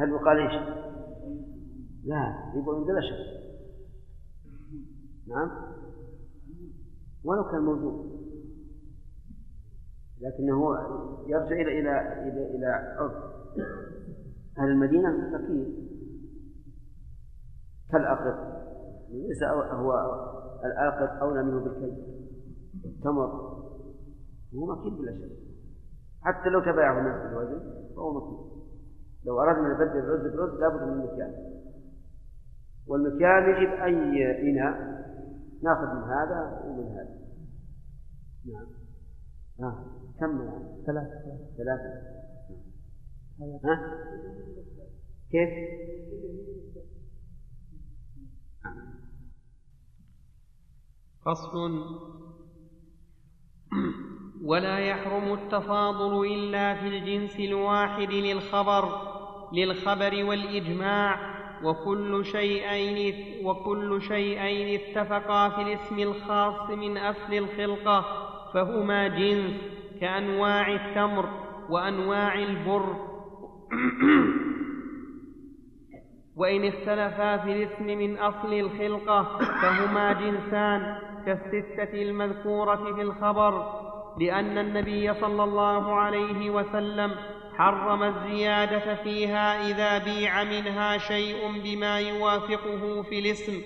هل يقال إيش؟ لا يقول بلا شك نعم. ولو كان موجود. لكنه يرجع إلى إلى إلى إلى عرف. أهل المدينة فقير كالاقط ليس هو الاقط أولى منه بالكيل التمر هو مكين بلا شك حتى لو تبايعه الناس بالوزن فهو مكين. لو أردنا نبدل الرز برز لابد من مكيال والمكيال يجب اي اناء ناخذ من هذا ومن هذا. نعم. ها كم يعني؟ ثلاثة. ثلاثة. ها؟ كيف؟ فصل. ولا يحرم التفاضل إلا في الجنس الواحد للخبر. للخبر والإجماع وكل شيئين وكل شيئين اتفقا في الاسم الخاص من أصل الخلقة فهما جنس كأنواع التمر وأنواع البر. وإن اختلفا في الاسم من أصل الخلقة فهما جنسان كالستة المذكورة في الخبر لأن النبي صلى الله عليه وسلم حرم الزيادة فيها إذا بيع منها شيء بما يوافقه في الاسم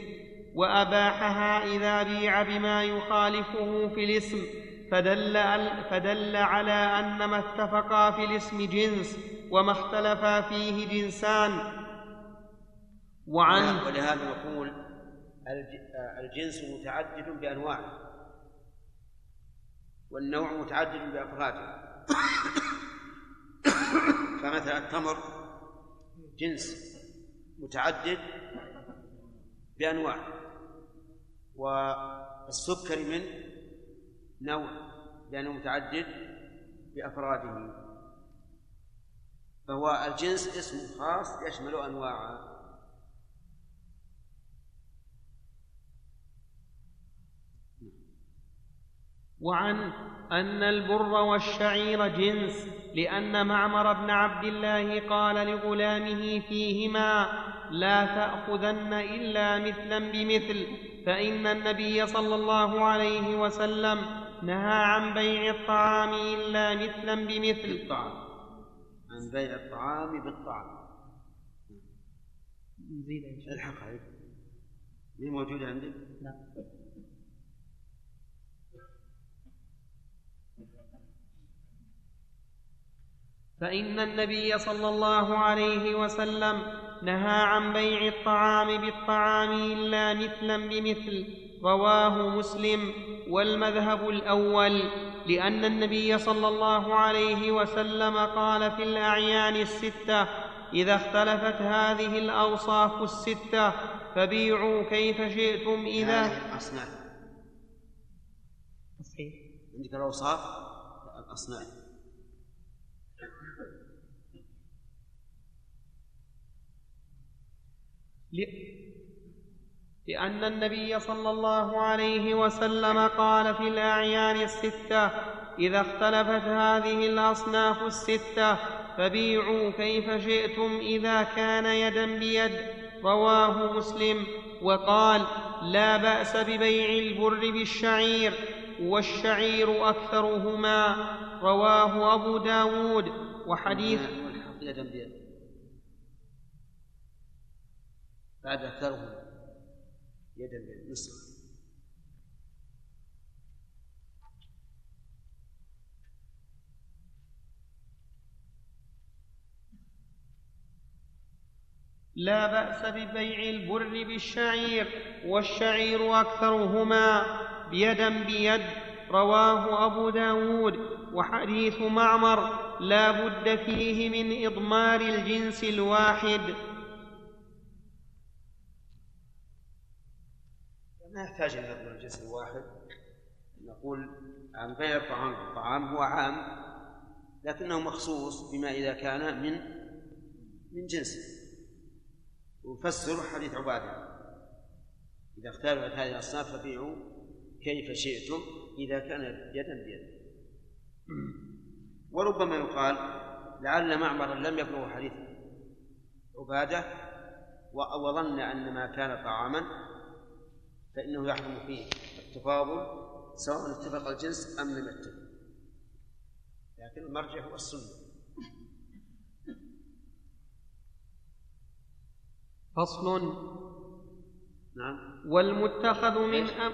وأباحها إذا بيع بما يخالفه في الاسم فدل, فدل على أن ما اتفقا في الاسم جنس وما اختلفا فيه جنسان. وعن ولهذا نقول الجنس متعدد بأنواعه والنوع متعدد بأفراده. فمثلا التمر جنس متعدد بأنواع والسكر من نوع لأنه متعدد بأفراده. فهو الجنس اسم خاص يشمل أنواعا وعن أن البر والشعير جنس لأن معمر بن عبد الله قال لغلامه فيهما لا تأخذن إلا مثلا بمثل فإن النبي صلى الله عليه وسلم نهى عن بيع الطعام إلا مثلا بمثل. الطعام عن بيع الطعام بالطعام. نزيد الحق مين موجود عندك؟ لا. فإن النبي صلى الله عليه وسلم نهى عن بيع الطعام بالطعام إلا مثلا بمثل رواه مسلم والمذهب الأول لأن النبي صلى الله عليه وسلم قال في الأعيان الستة إذا اختلفت هذه الأوصاف الستة فبيعوا كيف شئتم إذا الأصناف. عندك الأوصاف؟ الأصناف. لأن النبي صلى الله عليه وسلم قال في الأعيان الستة إذا اختلفت هذه الأصناف الستة فبيعوا كيف شئتم إذا كان يدا بيد رواه مسلم وقال لا بأس ببيع البر بالشعير والشعير أكثرهما رواه أبو داود وحديث يدا بيد. بعد أكثرهم يدا بالنصف لا بأس ببيع البر بالشعير والشعير أكثرهما بيدا بيد رواه أبو داود وحديث معمر لا بد فيه من إضمار الجنس الواحد. ما يحتاج إلى نقول الجنس الواحد. نقول عن بيع الطعام بالطعام هو عام لكنه مخصوص بما إذا كان من من جنسه ويفسر حديث عبادة. إذا اختلفت هذه الأصناف فبيعوا كيف شئتم إذا كان يدا بيد. وربما يقال لعل معمر لم يبلغ حديث عبادة وظن أن ما كان طعاما فإنه يحرم فيه التفاضل سواء اتفق الجنس أم لم يتفق. لكن المرجع هو السنة. فصل. نعم. والمتخذ من أم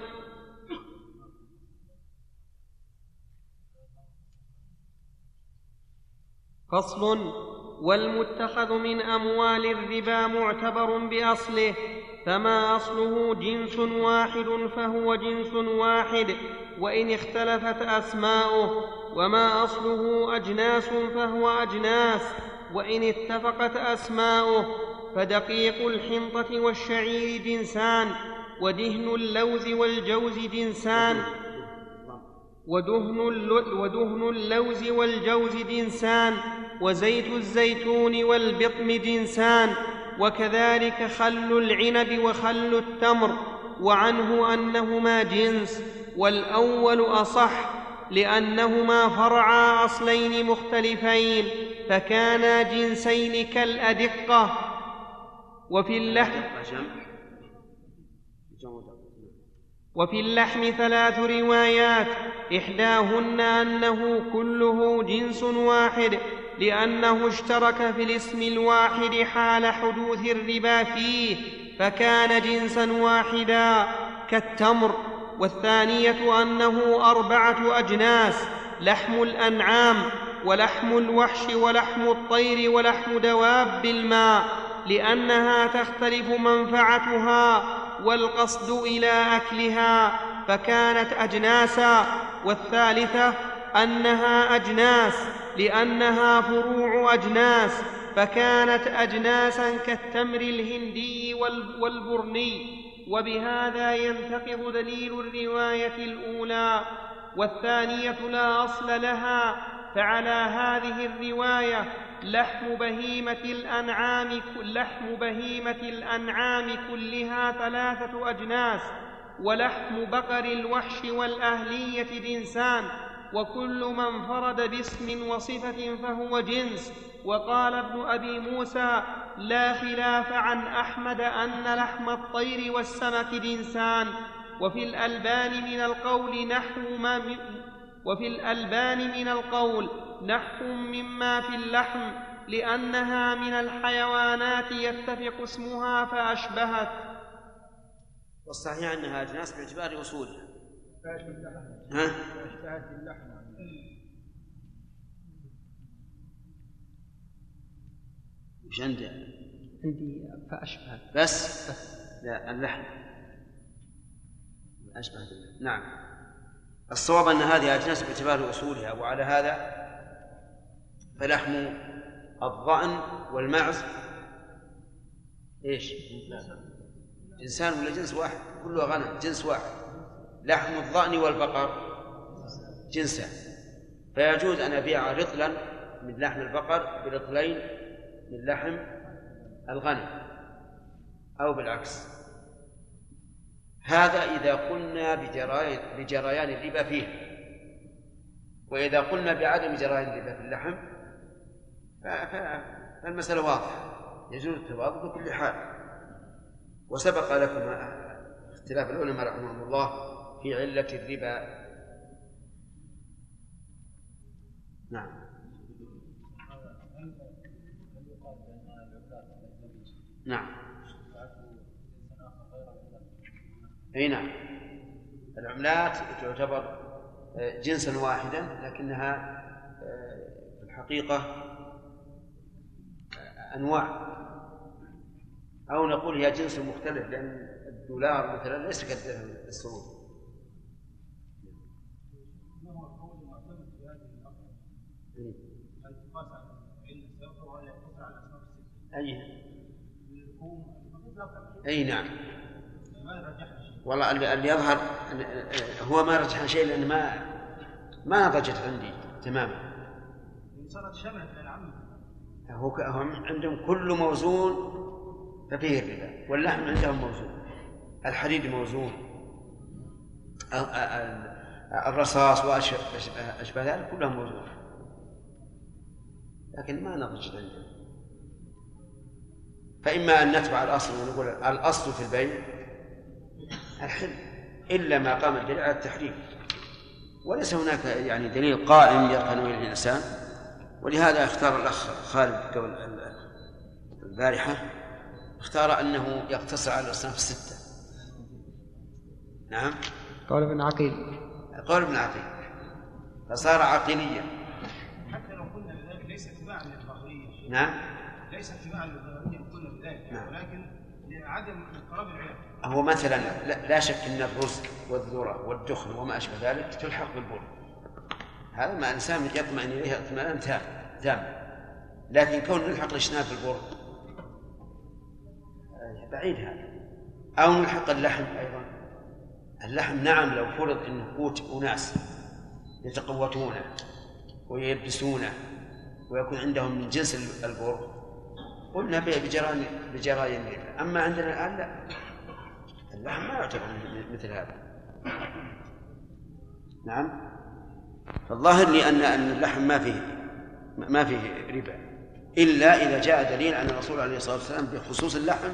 فصل. والمتخذ من أموال الربا معتبر بأصله. فما أصله جنس واحد فهو جنس واحد وإن اختلفت أسماؤه وما أصله أجناس فهو أجناس وإن اتفقت أسماؤه فدقيق الحنطة والشعير جنسان ودهن اللوز والجوز جنسان ودهن, ودهن اللوز والجوز جنسان وزيت الزيتون والبطم جنسان وكذلك خل العنب وخل التمر وعنه أنهما جنس والأول أصح لأنهما فرعا أصلين مختلفين فكانا جنسين كالأدقة. وفي اللحم وفي اللحم ثلاث روايات إحداهن أنه كله جنس واحد لأنه اشترك في الاسم الواحد حال حدوث الربا فيه فكان جنسا واحدا كالتمر. والثانية أنه أربعة أجناس لحم الأنعام ولحم الوحش ولحم الطير ولحم دواب الماء لأنها تختلف منفعتها والقصد إلى أكلها فكانت اجناسا. والثالثة أنها أجناس لأنها فروع أجناس فكانت اجناسا كالتمر الهندي والبرني وبهذا ينتقض دليل الرواية الأولى والثانية لا أصل لها فعلى هذه الرواية لحم بهيمة الأنعام لحم بهيمة الأنعام كلها ثلاثة أجناس ولحم بقر الوحش والأهلية جنسان وكل من انفرد باسم وصفة فهو جنس. وقال ابن أبي موسى لا خلاف عن أحمد أن لحم الطير والسمك جنسان. وفي الألبان من القول نحو ما وفي الألبان من القول نحو مما في اللحم لأنها من الحيوانات يتفق اسمها فأشبهت. والصحيح أنها أجناس باعتبار أصولها. ها؟ اللحم وش عندي؟ عندي فأشبه بس؟ لا اللحم أشبه بالله نعم الصواب أن هذه أجناس باعتبار أصولها وعلى هذا فلحم الظأن والمعز إيش؟ جنسان ولا جنس واحد؟ كله غنم جنس واحد لحم الظأن والبقر جنسان فيجوز أن أبيع رطلا من لحم البقر برطلين من لحم الغنم أو بالعكس. هذا إذا قلنا بجريان الربا فيه. وإذا قلنا بعدم جريان الربا في اللحم فالمسألة واضحة. يجوز التواضع بكل حال. وسبق لكم اختلاف العلماء رحمهم الله في علة الربا نعم. نعم. أي نعم. العملات تعتبر آه، جنسا واحدا لكنها آه، في الحقيقة آه، أنواع. أو نقول هي جنس مختلف لأن الدولار مثلا ليس كالدرهم السعودي. أي. أي نعم. والله اللي يظهر هو ما رجح شيء لأن ما ما نضجت عندي تماما. صارت شبه هو هم عندهم كل موزون ففيه الربا واللحم عندهم موزون الحديد موزون الرصاص واشبه ذلك كلهم موزون. لكن ما نضجت عندهم. فإما أن نتبع الأصل ونقول الأصل في البيع الحل إلا ما قام الدليل على التحريم. وليس هناك يعني دليل قائم يركن إليه الإنسان ولهذا اختار الأخ خالد قبل البارحة اختار أنه يقتصر على الأصناف الستة. نعم؟ قول ابن عقيل. قول ابن عقيل. فصار عقيليا. حتى لو قلنا بذلك ليس اتباعا للظاهرية نعم؟ ليس اتباعا للظاهرية نعم. ولكن لعدم اضطراب العلم هو مثلا لا, لا شك إن الرز والذرة والدخن وما أشبه ذلك تلحق بالبر هذا ما إنسان يطمئن إليه اطمئنان تام تام. لكن كون نلحق الإشناب بالبر آه، بعيد هذا. أو نلحق اللحم أيضا. اللحم نعم لو فرض انه قوت أناس يتقوتونه ويلبسونه ويكون عندهم من جنس البر قلنا بجرائم بجرائم. أما عندنا الآن لا. اللحم ما يعتبر مثل هذا. نعم. فالظاهر لي ان أن اللحم ما فيه ما فيه ربا. إلا إذا جاء دليل عن الرسول عليه الصلاة والسلام بخصوص اللحم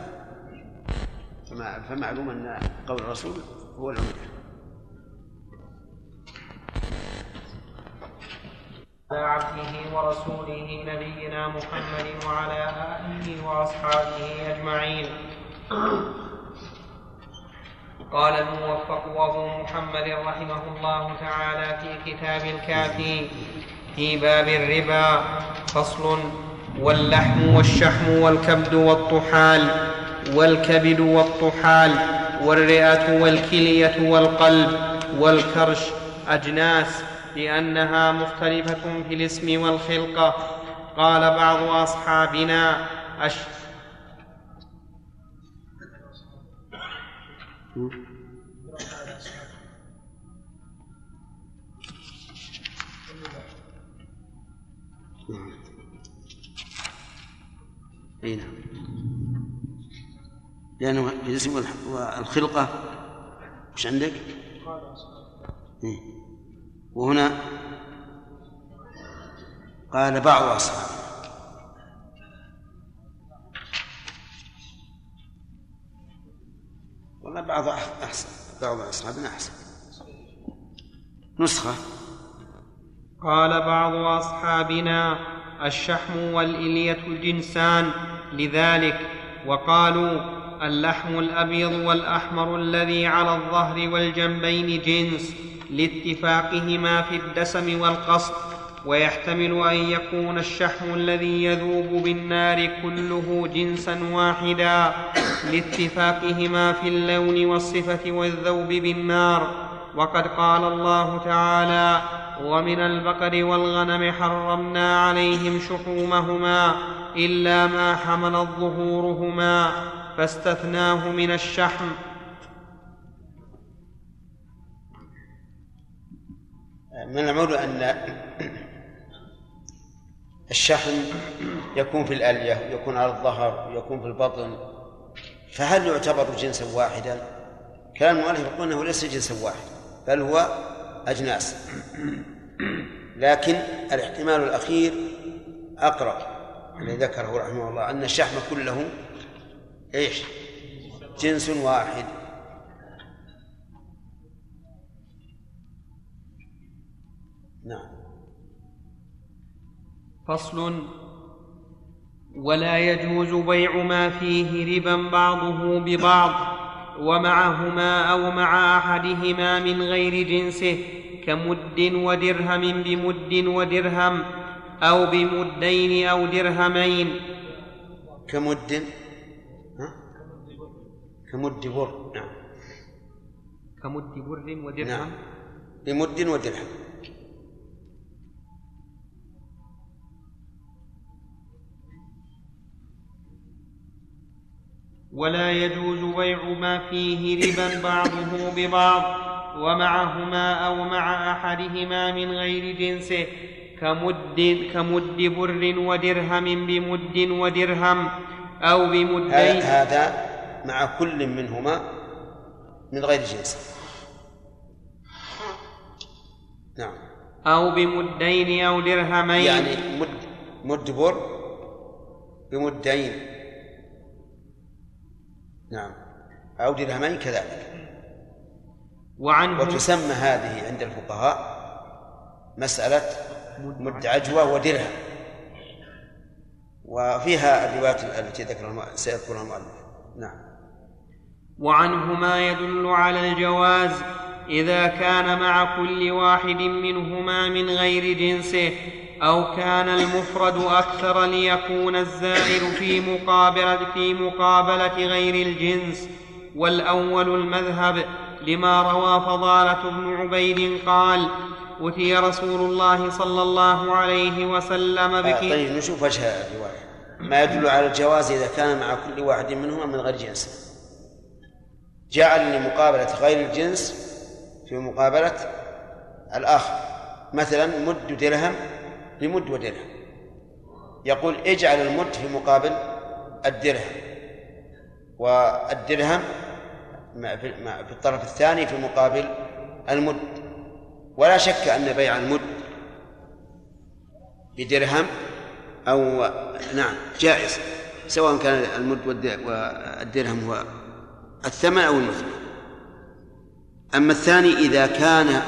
فمعلوم أن قول الرسول هو العمده عبده ورسوله نبينا محمد وعلى آله وأصحابه أجمعين. قال الموفق وابو محمد رحمه الله تعالى في كتاب الكافي في باب الربا فصل واللحم والشحم والكبد والطحال والكبد والطحال والرئة والكلية والقلب والكرش أجناس لأنها مختلفة في الاسم والخلقة قال بعض أصحابنا أش أي نعم لأنه الاسم والخلقة وش عندك؟ إيه؟ وهنا قال بعض أصحابه. والله بعض أحسن بعض أصحابنا أحسن. نسخة. قال بعض أصحابنا الشحم والإلية جنسان لذلك وقالوا اللحم الأبيض والأحمر الذي على الظهر والجنبين جنس. لاتفاقهما في الدسم والقصد ويحتمل أن يكون الشحم الذي يذوب بالنار كله جنسا واحدا لاتفاقهما في اللون والصفة والذوب بالنار. وقد قال الله تعالى ومن البقر والغنم حرمنا عليهم شحومهما إلا ما حملت ظهورهما فاستثناه من الشحم من المعلوم أن الشحم يكون في الألية ويكون على الظهر ويكون في البطن فهل يعتبر جنسا واحدا؟ كان المؤلف يقول أنه ليس جنسا واحدا بل هو أجناس لكن الاحتمال الأخير أقرب الذي ذكره رحمه الله أن الشحم كله إيش؟ جنس واحد نعم. فصل. ولا يجوز بيع ما فيه ربا بعضه ببعض ومعهما أو مع أحدهما من غير جنسه كمد ودرهم بمد ودرهم أو بمدين أو درهمين. كمد؟ ها؟ كمد بر نعم. كمد بر ودرهم. نعم. بمد ودرهم. ولا يجوز بيع ما فيه ربا بعضه ببعض ومعهما أو مع أحدهما من غير جنسه كمد كمد بر ودرهم بمد ودرهم أو بمدين. هذا مع كل منهما من غير جنس. نعم. أو بمدين أو درهمين. يعني مد مد بر بمدين. نعم. أو درهمين كذلك. وعنه وتسمى هذه عند الفقهاء مسألة مد عجوة ودرهم. وفيها الروايات التي ذكرها سيذكرها المؤلف. نعم. وعنه ما يدل على الجواز إذا كان مع كل واحد منهما من غير جنسه أو كان المفرد أكثر ليكون الزائر في مقابله في مقابلة غير الجنس والأول المذهب لما روى فضالة بن عبيد قال أتي رسول الله صلى الله عليه وسلم آه، بك طيب نشوف وجه الرواية. ما يدل على الجواز إذا كان مع كل واحد منهما من غير جنس. جعل لمقابلة غير الجنس في مقابلة الآخر. مثلا مد درهم بمد ودرهم يقول اجعل المد في مقابل الدرهم والدرهم في الطرف الثاني في مقابل المد. ولا شك أن بيع المد بدرهم أو نعم جائز سواء كان المد والدرهم هو الثمن أو المثمن. أما الثاني إذا كان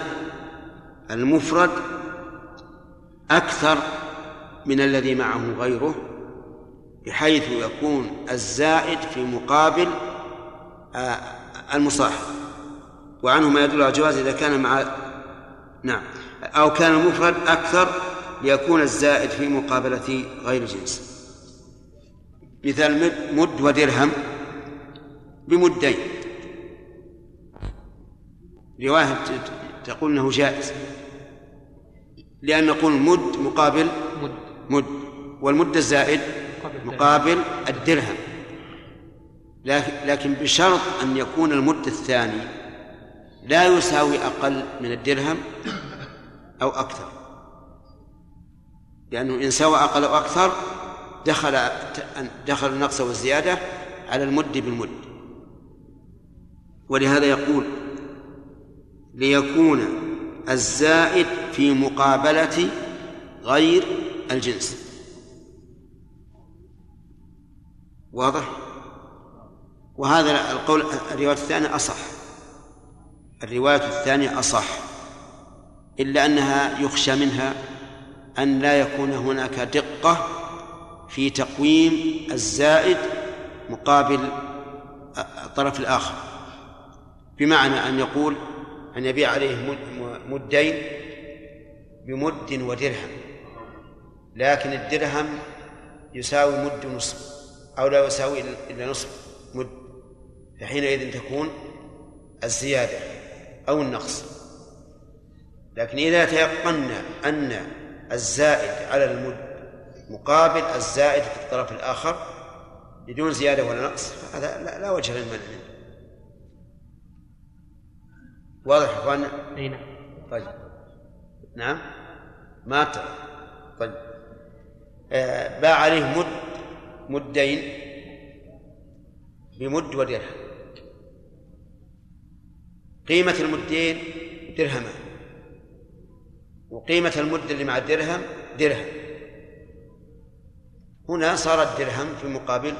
المفرد أكثر من الذي معه غيره بحيث يكون الزائد في مقابل آه، المصاحب. وعنه ما يدل على الجواز إذا كان مع نعم أو كان المفرد أكثر ليكون الزائد في مقابلة غير جنس. مثال مد ودرهم بمدين. رواية تقول أنه جائز. لأن نقول مد مقابل مد. مد. والمد الزائد مقابل الدرهم. لكن بشرط أن يكون المد الثاني لا يساوي أقل من الدرهم أو أكثر. لأنه إن سوى أقل أو أكثر دخل دخل النقص والزيادة على المد بالمد. ولهذا يقول ليكون الزائد في مقابلة غير الجنس. واضح؟ وهذا القول الرواية الثانية أصح. الرواية الثانية أصح. إلا أنها يخشى منها أن لا يكون هناك دقة في تقويم الزائد مقابل الطرف الآخر. بمعنى أن يقول أن يبيع عليه مدين بمد ودرهم. لكن الدرهم يساوي مد نصف أو لا يساوي إلا نصف مد. فحينئذ تكون الزيادة أو النقص. لكن إذا تيقنا أن الزائد على المد مقابل الزائد في الطرف الآخر بدون زيادة ولا نقص هذا لا, لا وجه للمنع. منه واضح يا إخواننا؟ أي نعم. طيب. نعم؟ ما ترى طيب. آه باع عليه مد مدين بمد ودرهم. قيمة المدين درهمان وقيمة المد اللي مع الدرهم درهم. هنا صار الدرهم في مقابل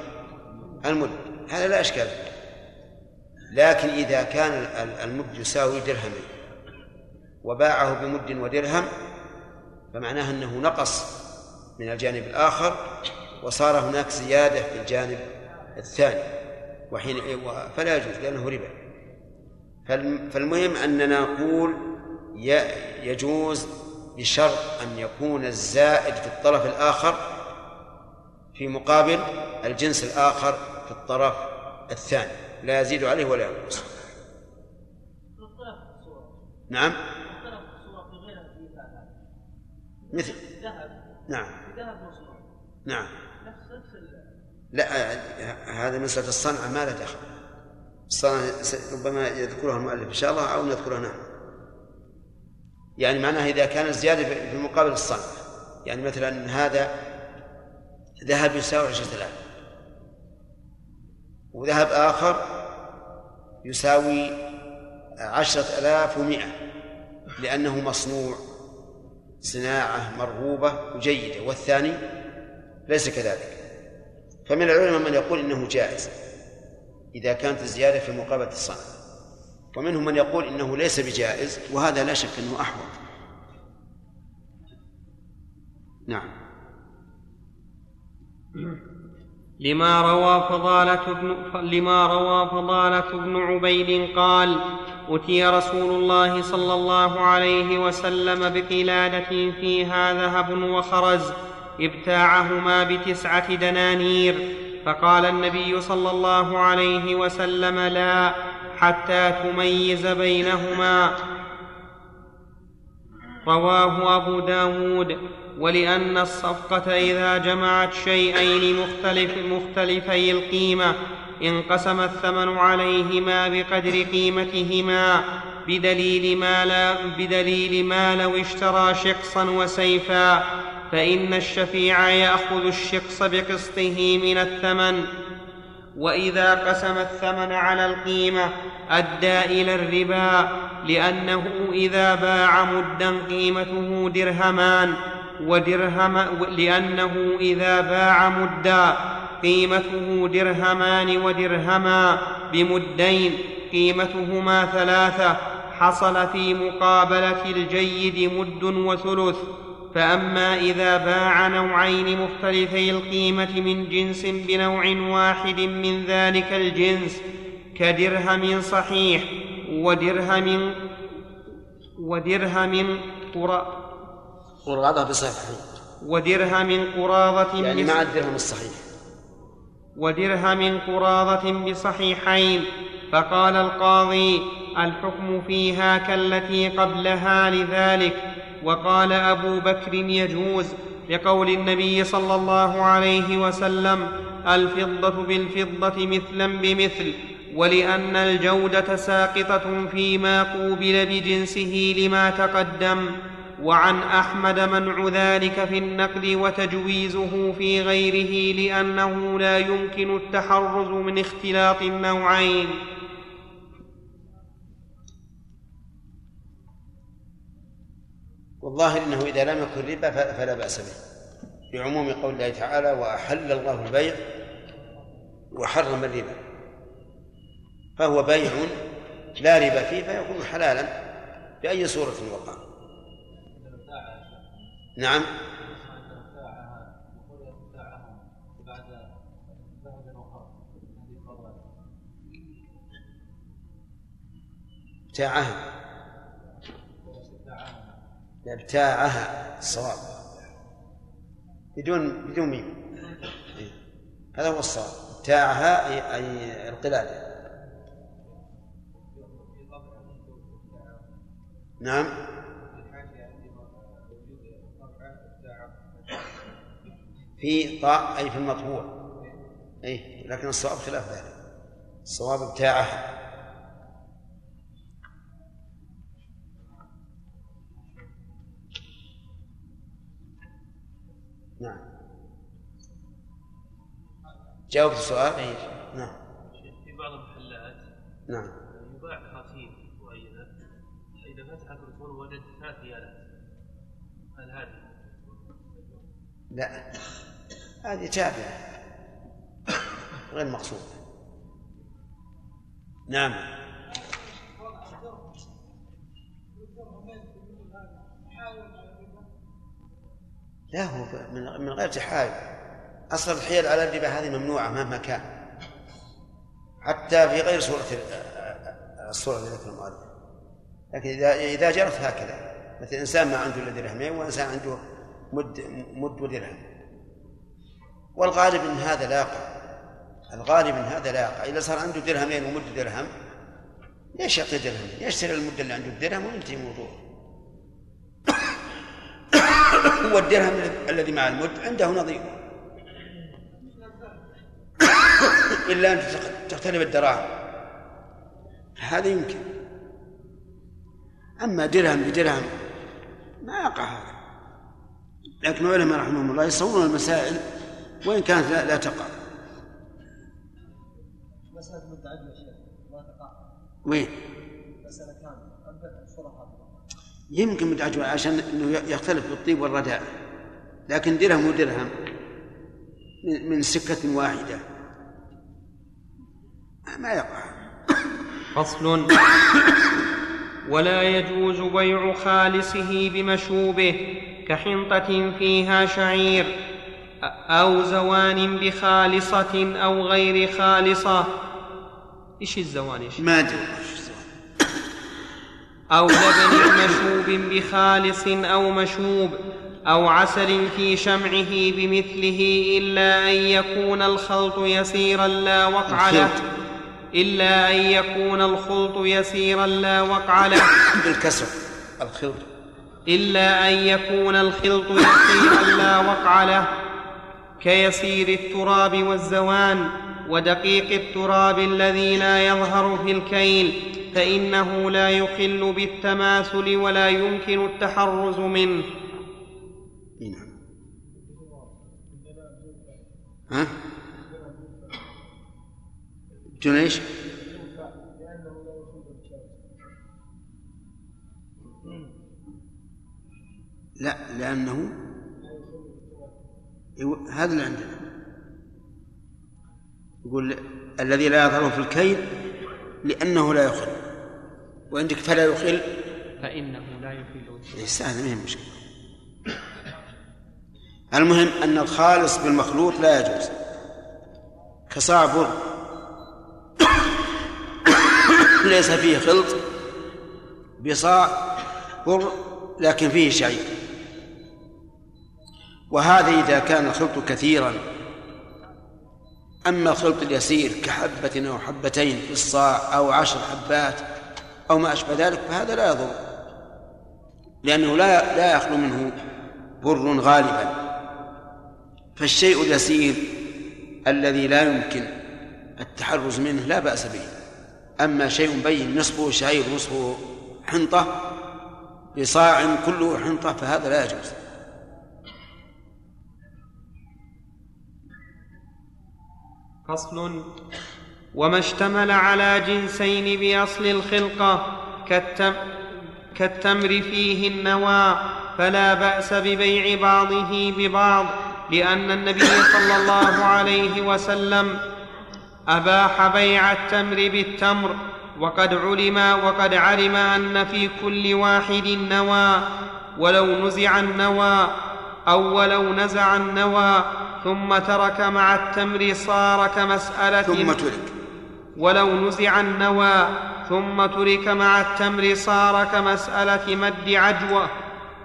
المد. هذا لا إشكال لكن إذا كان المد يساوي درهمين وباعه بمد ودرهم فمعناه أنه نقص من الجانب الآخر وصار هناك زيادة في الجانب الثاني وحين فلا يجوز لأنه ربا. فالمهم أننا نقول يجوز بشرط أن يكون الزائد في الطرف الآخر في مقابل الجنس الآخر في الطرف الثاني. لا يزيد عليه ولا ينقص. نعم. مثل. نعم. نعم. لا هذا مسألة الصنعة ما له دخل. الصنعة ربما يذكرها المؤلف إن شاء الله أو نذكرها نحن. يعني معناها إذا كان الزيادة في مقابل الصنعة. يعني مثلا هذا ذهب يساوي عشرة آلاف. وذهب آخر يساوي عشرة آلاف ومئة لأنه مصنوع صناعة مرغوبة وجيدة. والثاني ليس كذلك. فمن العلماء من يقول إنه جائز إذا كانت الزيادة في مقابلة الصنعة ومنهم من يقول إنه ليس بجائز وهذا لا شك أنه أحوط. نعم. لما روى فضالة بن لما روى فضالة بن عبيد قال أتي رسول الله صلى الله عليه وسلم بقلادة فيها ذهب وخرز ابتاعهما بتسعة دنانير. فقال النبي صلى الله عليه وسلم لا حتى تميز بينهما. رواه أبو داود. ولأن الصفقة إذا جمعت شيئين مختلف مختلفي القيمة انقسم الثمن عليهما بقدر قيمتهما بدليل ما, لا بدليل ما لو اشترى شقصا وسيفا فإن الشفيع يأخذ الشقص بقسطه من الثمن. وإذا قسم الثمن على القيمة أدى إلى الربا لأنه إذا باع مدا قيمته درهمان. ودرهم لأنه إذا باع مدا قيمته درهمان ودرهما بمدين قيمتهما ثلاثة حصل في مقابلة الجيد مد وثلث. فأما إذا باع نوعين مختلفي القيمة من جنس بنوع واحد من ذلك الجنس كدرهم صحيح ودرهم ودرهم قراضة بصحيح. ودرهم قراضة يعني مع الدرهم الصحيح. ودرهم قراضة بصحيحين. فقال القاضي الحكم فيها كالتي قبلها لذلك. وقال أبو بكر يجوز لقول النبي صلى الله عليه وسلم الفضة بالفضة مثلا بمثل ولأن الجودة ساقطة فيما قوبل بجنسه لما تقدم. وعن أحمد منع ذلك في النقل وتجويزه في غيره لأنه لا يمكن التحرز من اختلاط النوعين. والظاهر إنه إذا لم يكن ربا فلا بأس به. بعموم قول الله تعالى وأحل الله البيع وحرم الربا. فهو بيع لا ربا فيه فيكون حلالا بأي صورة وقع نعم. ابتاعها. ابتاعها. الصواب. بدون بدون ميم. هذا هو الصواب. ابتاعها أي القلادة نعم. في طاء أي في المطبوع. أي لكن الصواب خلاف ذلك. الصواب بتاعه. نعم. جاوبت السؤال؟ أي نعم. في بعض المحلات نعم. يباع خاتيم معينة إذا فتح التليفون وجد ثلاث ريالات هل هذه لا. هذه تابعة. غير مقصود. نعم. لا هو من غير تحايل. أصل الحيل على الربا هذه ممنوعة مهما كان. حتى في غير صورة الصورة التي ذكر المؤلف. لكن إذا إذا جرت هكذا. مثل إنسان ما عنده إلا درهمين وإنسان عنده مد مد ودرهم. والغالب إن هذا لا يقع الغالب إن هذا لا يقع إذا صار عنده درهمين ومد درهم ليش يعطي درهم؟ يشتري المدة اللي عنده؟ الدرهم وينتهي الموضوع. هو الدرهم الذي مع المد عنده نظير. إلا أن تختلف الدراهم. هذا يمكن. أما درهم بدرهم ما يقع هذا. لكن العلماء رحمهم الله يصورون المسائل وإن كانت لا, لا تقع. مسألة متعددة ما تقع وين؟ مسألة كاملة. يمكن متعدد عشان إنه يختلف بالطيب والرداء. لكن درهم ودرهم من سكة واحدة. ما يقع. فصل. ولا يجوز بيع خالصه بمشوبه كحنطة فيها شعير. أو زوان بخالصة أو غير خالصة. إيش الزوان إيش؟ ما أدري أو لبن مشوب بخالص أو مشوب أو عسل في شمعه بمثله إلا أن يكون الخلط يسيرا لا وقع له. إلا أن يكون الخلط يسيرا لا وقع له. بالكسر. الخلط. إلا أن يكون الخلط يسيرا لا وقع له. كيسير التراب والزوان ودقيق التراب الذي لا يظهر في الكيل فإنه لا يخل بالتماثل ولا يمكن التحرز منه. نعم. ها؟ جنيش لا لأنه هذا اللي عندنا. يقول الذي لا يظهر في الكيل لأنه لا يخل. وعندك فلا يخل؟ فإنه لا يخل. هذا ما هي مشكلة المهم أن الخالص بالمخلوط لا يجوز. كصاع بر ليس فيه خلط بصاع بر لكن فيه شعير. وهذا إذا كان الخلط كثيرا. أما الخلط اليسير كحبة أو حبتين في الصاع أو عشر حبات أو ما أشبه ذلك فهذا لا يضر. لأنه لا لا يخلو منه بر غالبا. فالشيء اليسير الذي لا يمكن التحرز منه لا بأس به. أما شيء بين نصفه شعير نصفه حنطة بصاع كله حنطة فهذا لا يجوز. فصل. وما اشتمل على جنسين بأصل الخلقة كالتم كالتمر فيه النوى فلا بأس ببيع بعضه ببعض لأن النبي صلى الله عليه وسلم أباح بيع التمر بالتمر وقد علم وقد علم أن في كل واحد نوى ولو نزع النوى أو ولو نزع النوى ثم ترك مع التمر صار كمسألة ثم ترك. ولو نزع النوى ثم ترك مع التمر صار كمسألة مد عجوة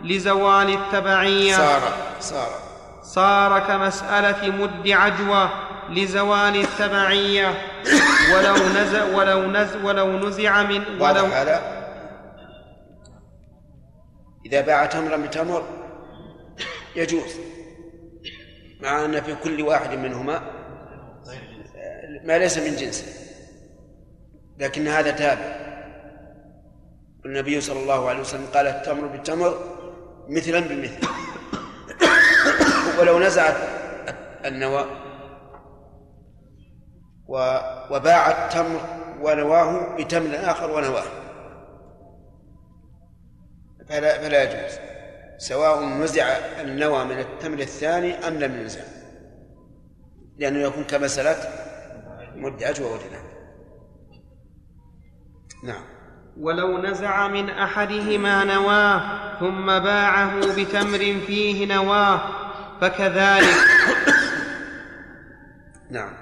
لزوال التبعية. صار صار. صار كمسألة مد عجوة لزوال التبعية. ولو نزع ولو نز ولو نزع من ولو هذا؟ إذا باع تمرا بتمر يجوز. مع أن في كل واحد منهما ما ليس من جنسه لكن هذا تابع. النبي صلى الله عليه وسلم قال التمر بالتمر مثلا بمثل ولو نزعت النوى وباع التمر ونواه بتمر آخر ونواه. فلا فلا يجوز. سواء نزع النوى من التمر الثاني أم لم ينزع لأنه يكون كمسألة مد أجوى وجنان نعم. ولو نزع من أحدهما نواه ثم باعه بتمر فيه نواه فكذلك. نعم.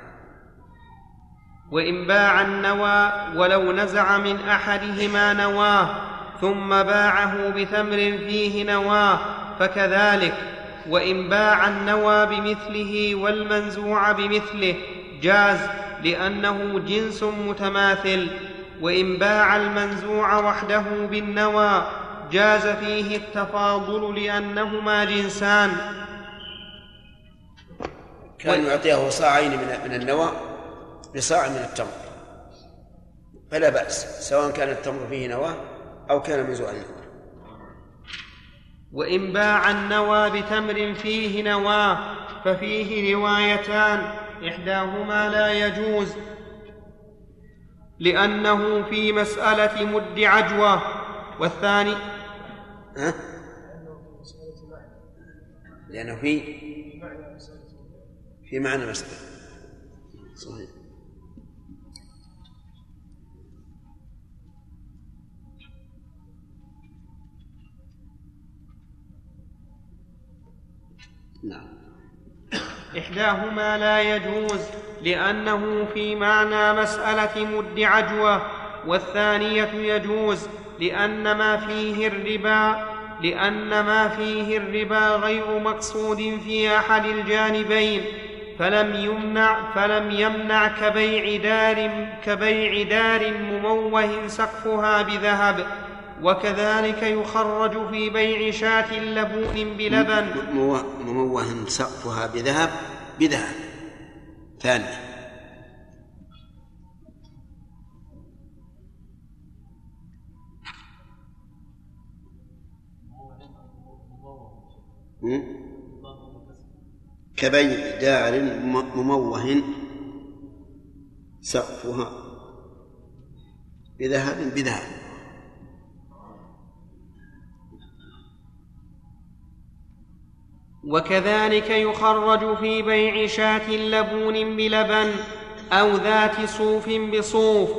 وإن باع النوى ولو نزع من أحدهما نواه ثم باعه بتمر فيه نواه فكذلك وإن باع النوى بمثله والمنزوع بمثله جاز لأنه جنس متماثل وإن باع المنزوع وحده بالنوى جاز فيه التفاضل لأنهما جنسان. كان يعطيه صاعين من من النوى بصاع من التمر. فلا بأس سواء كان التمر فيه نوى أو كان منزوع النوى وإن باع النوى بتمر فيه نواه ففيه روايتان إحداهما لا يجوز لأنه في مسألة مد عجوة والثاني؟ لأنه في في معنى مسألة. صحيح. نعم. إحداهما لا يجوز لأنه في معنى مسألة مد عجوة والثانية يجوز لأن ما فيه الربا لأن ما فيه الربا غير مقصود في أحد الجانبين فلم يمنع فلم يمنع كبيع دار كبيع دار مموه سقفها بذهب. وكذلك يخرج في بيع شاة لبون بلبن. مموه سقفها بذهب بذهب. ثانية. كبيع دار مموه سقفها بذهب بذهب. وكذلك يخرج في بيع شاة لبون بلبن أو ذات صوف بصوف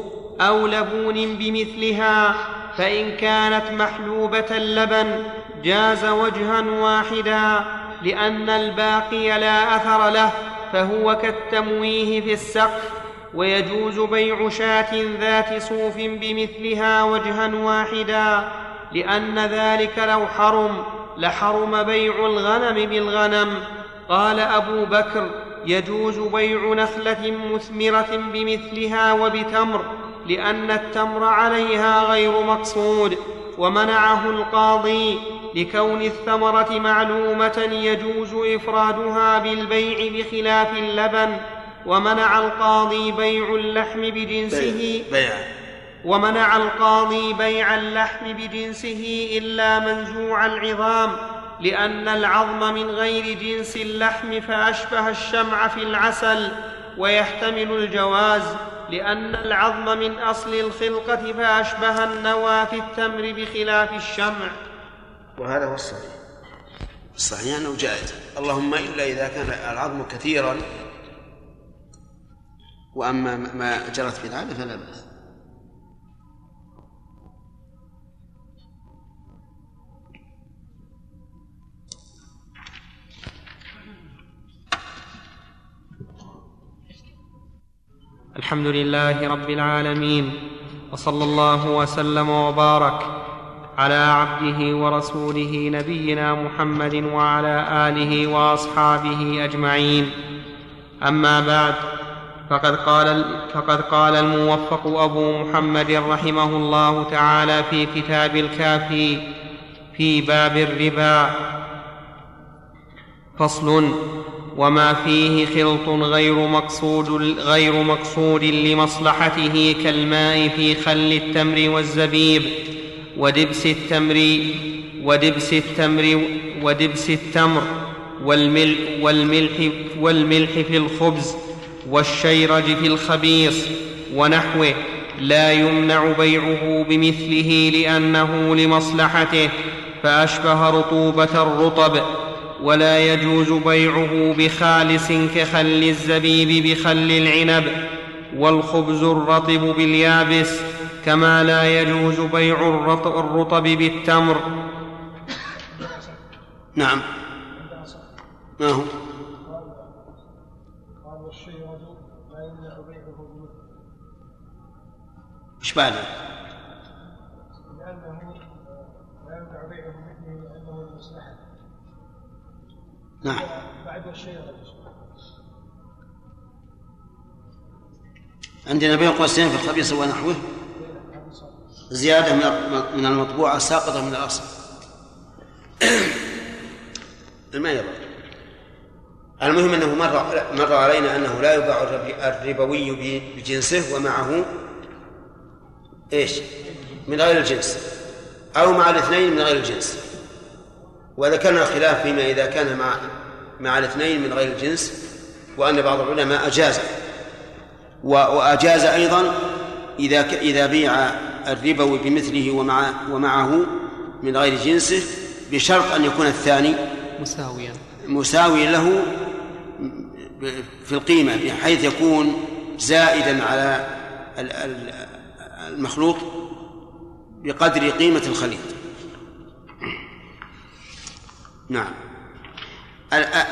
أو لبون بمثلها فإن كانت محلوبة اللبن جاز وجها واحدا لأن الباقي لا أثر له فهو كالتمويه في السقف ويجوز بيع شاة ذات صوف بمثلها وجها واحدا لأن ذلك لو حرم. لحرم بيع الغنم بالغنم. قال أبو بكر يجوز بيع نخلة مثمرة بمثلها وبتمر لأن التمر عليها غير مقصود ومنعه القاضي لكون الثمرة معلومة يجوز إفرادها بالبيع بخلاف اللبن ومنع القاضي بيع اللحم بجنسه. بيع ومنع القاضي بيع اللحم بجنسه إلا منزوع العظام لأن العظم من غير جنس اللحم فأشبه الشمع في العسل ويحتمل الجواز لأن العظم من أصل الخلقة فأشبه النوى في التمر بخلاف الشمع. وهذا هو الصحيح. الصحيح أنه جائز. اللهم إلا إذا كان العظم كثيرا وأما ما جرت في العادة فلا بأس. الحمد لله رب العالمين وصلى الله وسلم وبارك على عبده ورسوله نبينا محمد وعلى آله وأصحابه أجمعين. أما بعد فقد قال فقد قال الموفق أبو محمد رحمه الله تعالى في كتاب الكافي في باب الربا. فصل وما فيه خلط غير مقصود غير مقصود لمصلحته كالماء في خل التمر والزبيب ودبس التمر ودبس التمر ودبس التمر والملح والملح والملح في الخبز والشيرج في الخبيص ونحوه لا يمنع بيعه بمثله لأنه لمصلحته فأشبه رطوبة الرطب ولا يجوز بيعه بخالص كخل الزبيب بخل العنب والخبز الرطب باليابس كما لا يجوز بيع الرطب بالتمر. نعم. ما هو؟ إيش بعده؟ لأنه لا يمنع بيعه بمثله لأنه المصلحة نعم. عندنا بين قوسين في الخبيث ونحوه. زيادة من المطبوعة ساقطة من الأصل. ما يضر المهم أنه مر مر علينا أنه لا يباع الربوي بجنسه ومعه إيش؟ من غير الجنس. أو مع الاثنين من غير الجنس. وذكرنا الخلاف فيما إذا كان مع مع الاثنين من غير الجنس وأن بعض العلماء أجاز. وأجاز أيضا إذا إذا بيع الربوي بمثله ومع ومعه من غير جنسه بشرط أن يكون الثاني مساويا. مساوي له في القيمة بحيث يكون زائدا على المخلوط بقدر قيمة الخليط. نعم.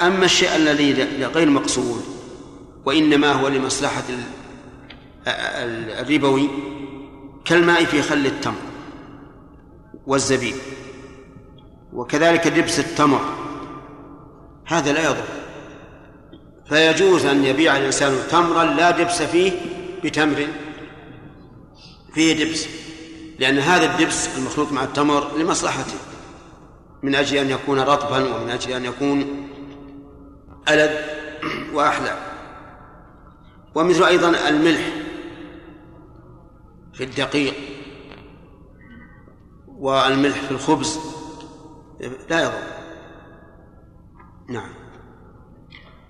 أما الشيء الذي غير مقصود وإنما هو لمصلحة الربوي كالماء في خل التمر والزبيب وكذلك دبس التمر هذا لا يضر. فيجوز أن يبيع الإنسان تمرا لا دبس فيه بتمر فيه دبس لأن هذا الدبس المخلوط مع التمر لمصلحته. من أجل أن يكون رطبا ومن أجل أن يكون ألد وأحلى. ومثل أيضا الملح في الدقيق والملح في الخبز. لا يضر. نعم.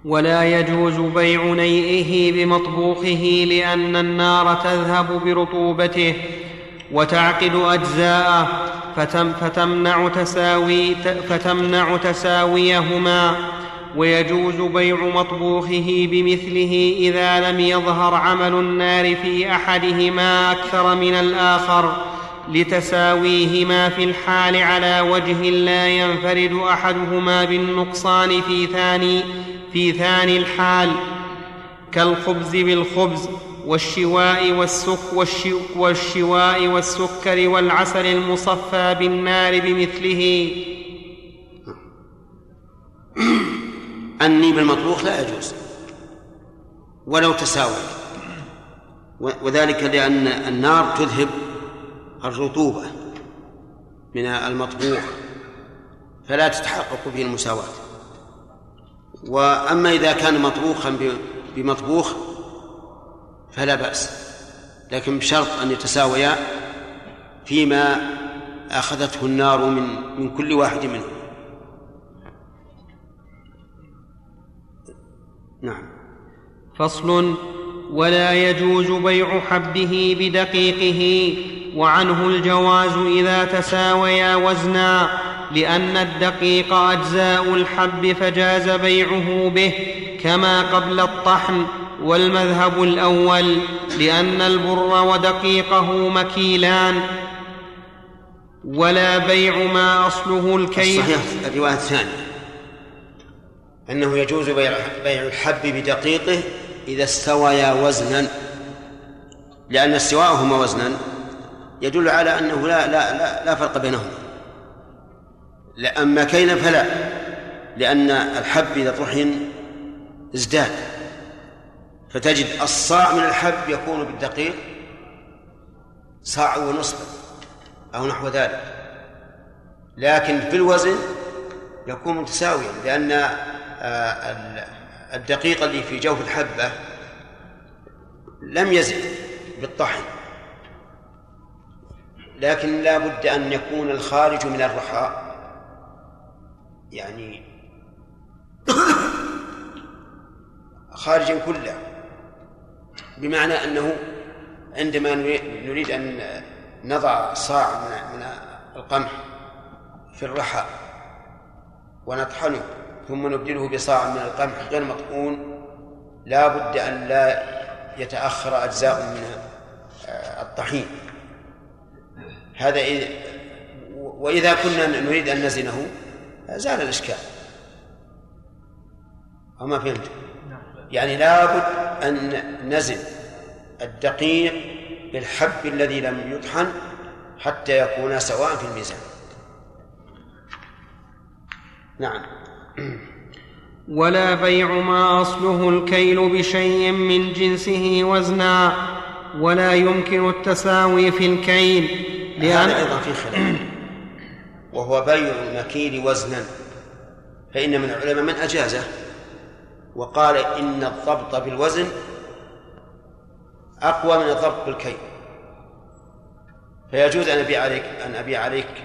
ولا يجوز بيع نيئه بمطبوخه لأن النار تذهب برطوبته وتعقد أجزاءه فتم فتمنع, تساوي فتمنع تساويهما. ويجوز بيع مطبوخه بمثله إذا لم يظهر عمل النار في أحدهما أكثر من الآخر لتساويهما في الحال على وجه لا ينفرد أحدهما بالنقصان في ثاني في ثاني الحال كالخبز بالخبز. والشواء والسك والشواء والسكر والعسل المصفى بالنار بمثله. أني بالمطبوخ لا يجوز ولو تساوى وذلك لأن النار تذهب الرطوبة من المطبوخ فلا تتحقق به المساواة. وأما إذا كان مطبوخا بمطبوخ فلا بأس. لكن بشرط أن يتساويا فيما أخذته النار من من كل واحد منهم. نعم. فصل ولا يجوز بيع حبه بدقيقه وعنه الجواز إذا تساويا وزنا لأن الدقيق أجزاء الحب فجاز بيعه به كما قبل الطحن والمذهب الأول لأن البر ودقيقه مكيلان ولا بيع ما أصله الكيل الصحيح. الرواية الثانية. أنه يجوز بيع بيع الحب بدقيقه إذا استويا وزنا. لأن استواءهما وزنا. يدل على أنه لا لا لا, لا فرق بينهما. أما كيلا فلا. لأن الحب إذا طحن ازداد. فتجد الصاع من الحب يكون بالدقيق صاع ونصفا أو نحو ذلك. لكن في الوزن يكون متساويا لأن آه، الدقيق اللي في جوف الحبة لم يزد بالطحن. لكن لا بد أن يكون الخارج من الرحاء يعني خارجا كله. بمعنى أنه عندما نريد أن نضع صاع من القمح في الرحى ونطحنه ثم نبدله بصاع من القمح غير مطحون لا بد أن لا يتأخر أجزاء من الطحين. هذا إذ وإذا كنا نريد أن نزنه زال الإشكال. أو ما فهمت؟ يعني لابد أن نزن الدقيق بالحب الذي لم يطحن حتى يكونا سواء في الميزان. نعم. ولا بيع ما أصله الكيل بشيء من جنسه وزنا ولا يمكن التساوي في الكيل لأن هذا أيضا في خلاف. وهو بيع المكيل وزنا. فإن من العلماء من أجازه وقال إن الضبط بالوزن أقوى من الضبط بالكيل. فيجوز أن أبيع عليك أن أبيع عليك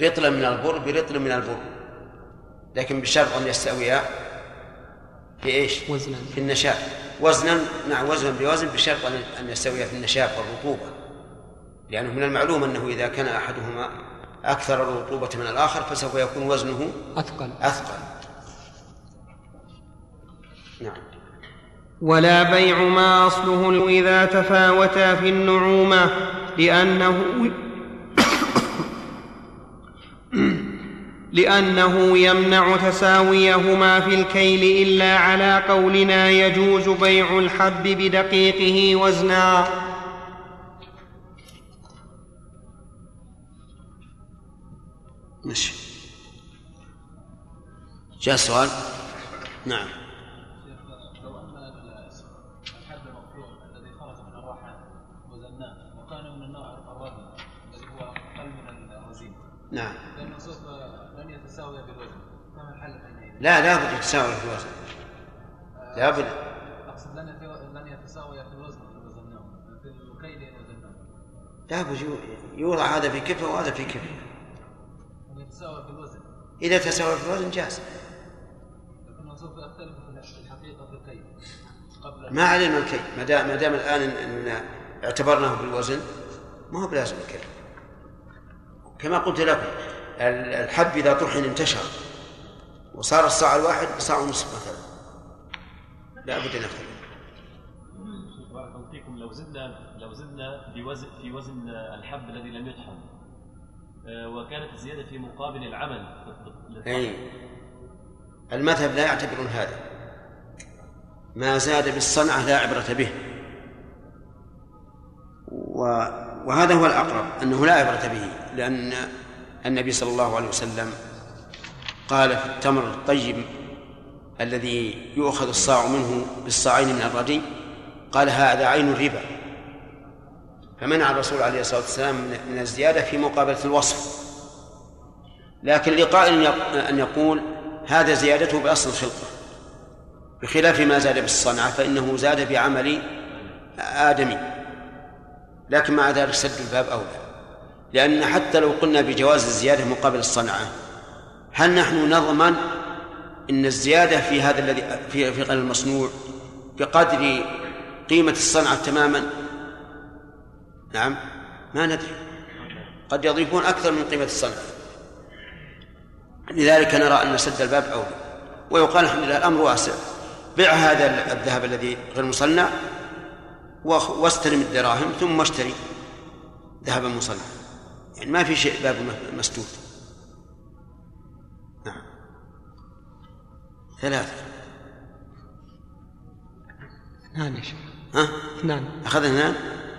رطلا من البر برطل من البر لكن بشرط أن يستويا في إيش؟ وزنا. في النشاف وزنا نعم وزنا بوزن بشرط أن يستويا في النشاف والرطوبة. لأنه من المعلوم أنه إذا كان أحدهما أكثر الرطوبة من الآخر فسوف يكون وزنه أثقل. أثقل. نعم. ولا بيع ما أصله إذا تفاوتا في النعومة لأنه لأنه يمنع تساويهما في الكيل إلا على قولنا يجوز بيع الحب بدقيقه وزنا. ماشي. جاء سؤال؟ نعم. نعم. لأنه سوف لن يتساوي بالوزن فما الحل؟ لا لابد يتساوي في الوزن. لابد أقصد لن يت- لن يتساوي في الوزن ان في الكيل ان وزناه لابد يو- يوضع هذا في كفه وهذا في كفه ان يتساوى في الوزن. إذا تساوي في الوزن جاز. لكنه سوف يختلف في الحقيقة في الكيل ما علينا الكي ما دام ما دام الآن إن إن اعتبرناه بالوزن ما هو بلازم الكي كما قلت لكم ال- الحب إذا طحن انتشر وصار الصاع الواحد صاع ونصف مثلا. لا بد أن يختلف بارك الله فيكم. لو زدنا لو زدنا بوزن في وزن الحب الذي لم يطحن آه، وكانت الزيادة في مقابل العمل. أي. المذهب لا يعتبرون هذا. ما زاد بالصنعة لا عبرة به. و... وهذا هو الأقرب أنه لا عبرة به لأن النبي صلى الله عليه وسلم قال في التمر الطيب الذي يؤخذ الصاع منه بالصاعين من الردي قال هذا عين الربا. فمنع الرسول عليه الصلاة والسلام من- الزيادة في مقابلة الوصف. لكن لقائل أن يقول هذا زيادته بأصل الخلقة. بخلاف ما زاد بالصنعة فإنه زاد بعمل آدمي. لكن مع ذلك سد الباب أولى. لأن حتى لو قلنا بجواز الزيادة مقابل الصنعة هل نحن نضمن أن الزيادة في هذا الذي في في المصنوع بقدر قيمة الصنعة تماما؟ نعم ما ندري. قد يضيفون أكثر من قيمة الصنعة. لذلك نرى أن سد الباب أولى. ويقال الحمد لله الأمر واسع. بع هذا الذهب الذي غير مصنع واستلم الدراهم ثم اشتري. ذهبا مصنعا يعني ما في شيء باب م- مسدود. نعم. ثلاثة. اثنان يا شيخ. ها؟ اثنان. أخذنا اثنان؟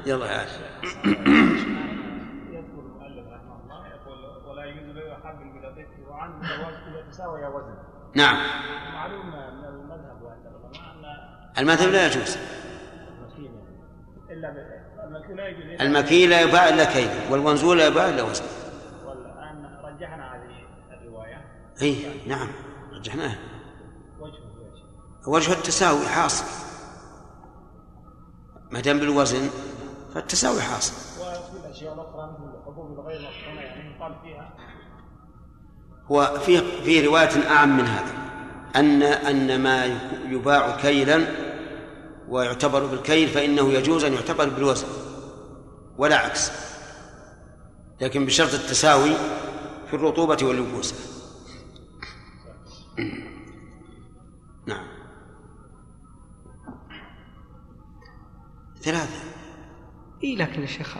يلا يا عاش يذكر المؤلف رحمه الله يقول ولا يجوز بيع حب بدقيقه وعن جواز اذا تساوي وزن نعم. معلوم من المذهب وعند العلماء أن المذهب لا يجوز المكيل الا ب- المكيل لا يجوز إلا- المكيل لا يباع إلا كيلا والمنزول لا يباع إلا وزن. والآن رجحنا هذه الرواية. اي نعم رجحناها. وجه وجه وجه التساوي حاصل. ما دام بالوزن فالتساوي حاصل. وفي الاشياء الاخرى مثل الحبوب الغير يعني يقال فيها. هو في في رواية أعم من هذا أن أن ما يباع كيلا ويعتبر بالكيل فإنه يجوز أن يعتبر بالوزن ولا عكس. لكن بشرط التساوي في الرطوبة واليبوسة نعم. ثلاثة. اي لكن يا شيخ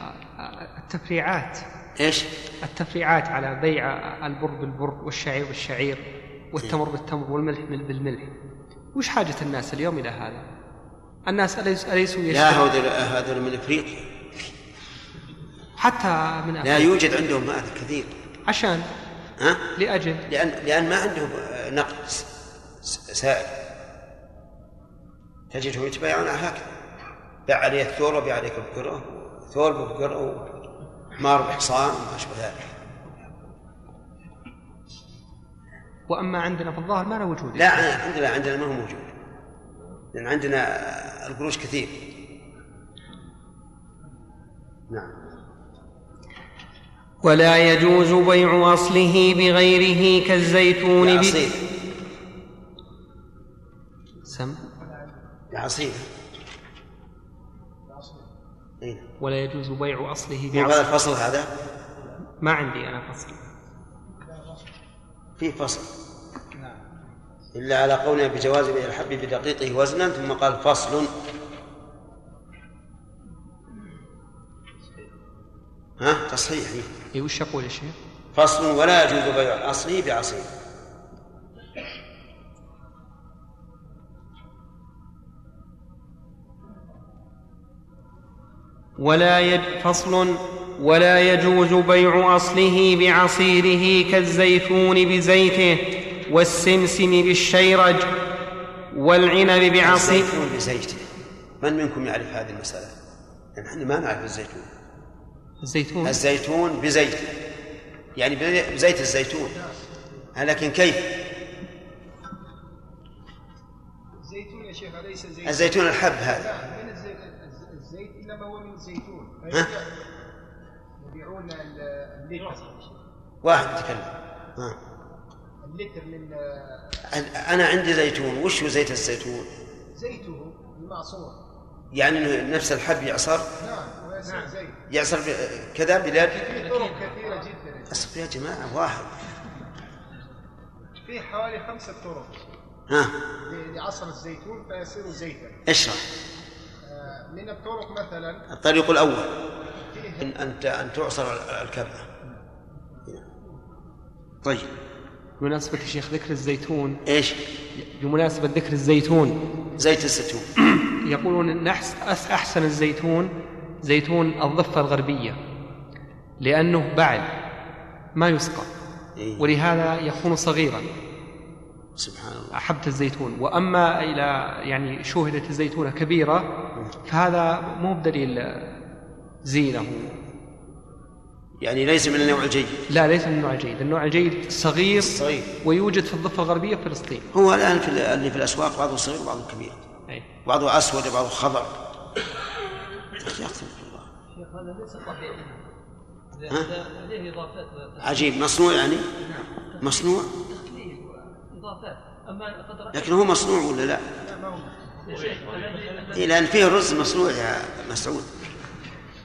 التفريعات. إيش؟ التفريعات على بيع البر بالبر والشعير بالشعير والتمر بالتمر والملح بال- بالملح. وش حاجة الناس اليوم إلى هذا؟ الناس أليس- أليسوا لا يشترون؟ هذول هذول من إفريقيا. حتى من لا أفريقيا. يوجد عندهم هذا كثير. عشان؟ ها؟ لأجل؟ لأن لأن ما عندهم نقد سائل. تجدهم يتبايعون هكذا. بيع عليه الثور وبيع عليك بقرة ثور بقرة وحمار بحصان وما أشبه ذلك. وأما عندنا في الظاهر ما له وجود. لا لله عندنا ما هو موجود. لأن عندنا القروش كثير. نعم. ولا يجوز بيع أصله بغيره كالزيتون يا ب- عصير. سم؟ يا عصير. إيه. ولا يجوز بيع أصله مو هذا الفصل هذا؟ ما عندي أنا فصل. فيه فصل. إلا على قولنا بجواز بيع الحب بدقيقه وزنا ثم قال فصل. ها؟ تصحيح. إي وش أقول يا شيخ؟ فصل ولا يجوز بيع أصله بعصير. ولا يج... فصل ولا يجوز بيع أصله بعصيره كالزيتون بزيته. والسمسم بالشيرج والعنب بعصير الزيتون بزيته من منكم يعرف هذه المسألة؟ نحن ما نعرف الزيتون. الزيتون. الزيتون بزيته يعني بزيت الزيتون. لكن كيف؟ الزيتون يا شيخ أليس زيت الزيتون الحب هذا. لا من الزيت, الزيت إنما هو من زيتون. ها؟ يبيعون واحد تكلم ها. اللتر من أنا عندي زيتون. وش هو زيت الزيتون؟ زيته المعصور يعني إنه نفس الحب يعصر؟ نعم ويصير زيت. يعصر ب- كذا بلاد؟ في طرق كثيرة جدا. أصبر يا جماعة واحد. في حوالي خمسة طرق. ها. ل- لعصر الزيتون فيصير زيتا. اشرح. آه، من الطرق مثلا الطريق الأول. إن أنت أن تعصر الكبة. طيب. بمناسبة يا شيخ ذكر الزيتون إيش؟ بمناسبة ذكر الزيتون زيت الزيتون. يقولون إن أحسن الزيتون زيتون الضفة الغربية لأنه بعل ما يسقى إيه. ولهذا يكون صغيرا. سبحان الله. حبة الزيتون وأما إلى يعني شوهدت الزيتونه كبيرة فهذا مو بدليل زينة. يعني ليس من النوع الجيد. لا ليس من النوع الجيد. النوع الجيد صغير صغير. ويوجد في الضفة الغربية في فلسطين. هو الآن في ال- اللي في الأسواق بعضه صغير وبعضه كبير. أي. بعضه أسود وبعضه خضر. أقسم بالله شيخ هذا ليس طبيعي. عجيب. مصنوع يعني؟ مصنوع؟ أما قد رأيت لكن هو مصنوع ولا لا؟ يا شيخ الذي إيه لأن فيه رز مصنوع يا مسعود.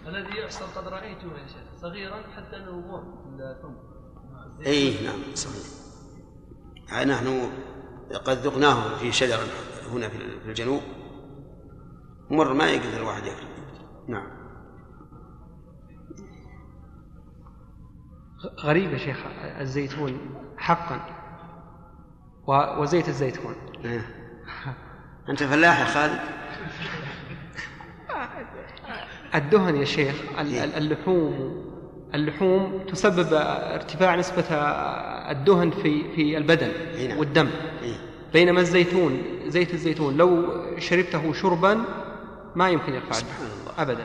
الذي يحصل قد رأيته يا شيخ. صغيرا حتى انه مر في الفم اي نعم صحيح. آه، نحن قد ذقناه في شجرة هنا في في الجنوب. مر ما يقدر الواحد ياكل. نعم. غريب يا شيخ الزيتون حقا. وزيت الزيتون. إيه. أنت فلاح يا خالد؟ الدهن يا شيخ ال- ال- اللحوم. اللحوم تسبب ارتفاع نسبة الدهن في في البدن أي نعم. والدم إيه. بينما الزيتون زيت الزيتون لو شربته شربا ما يمكن يرفع سبحان الله. ابدا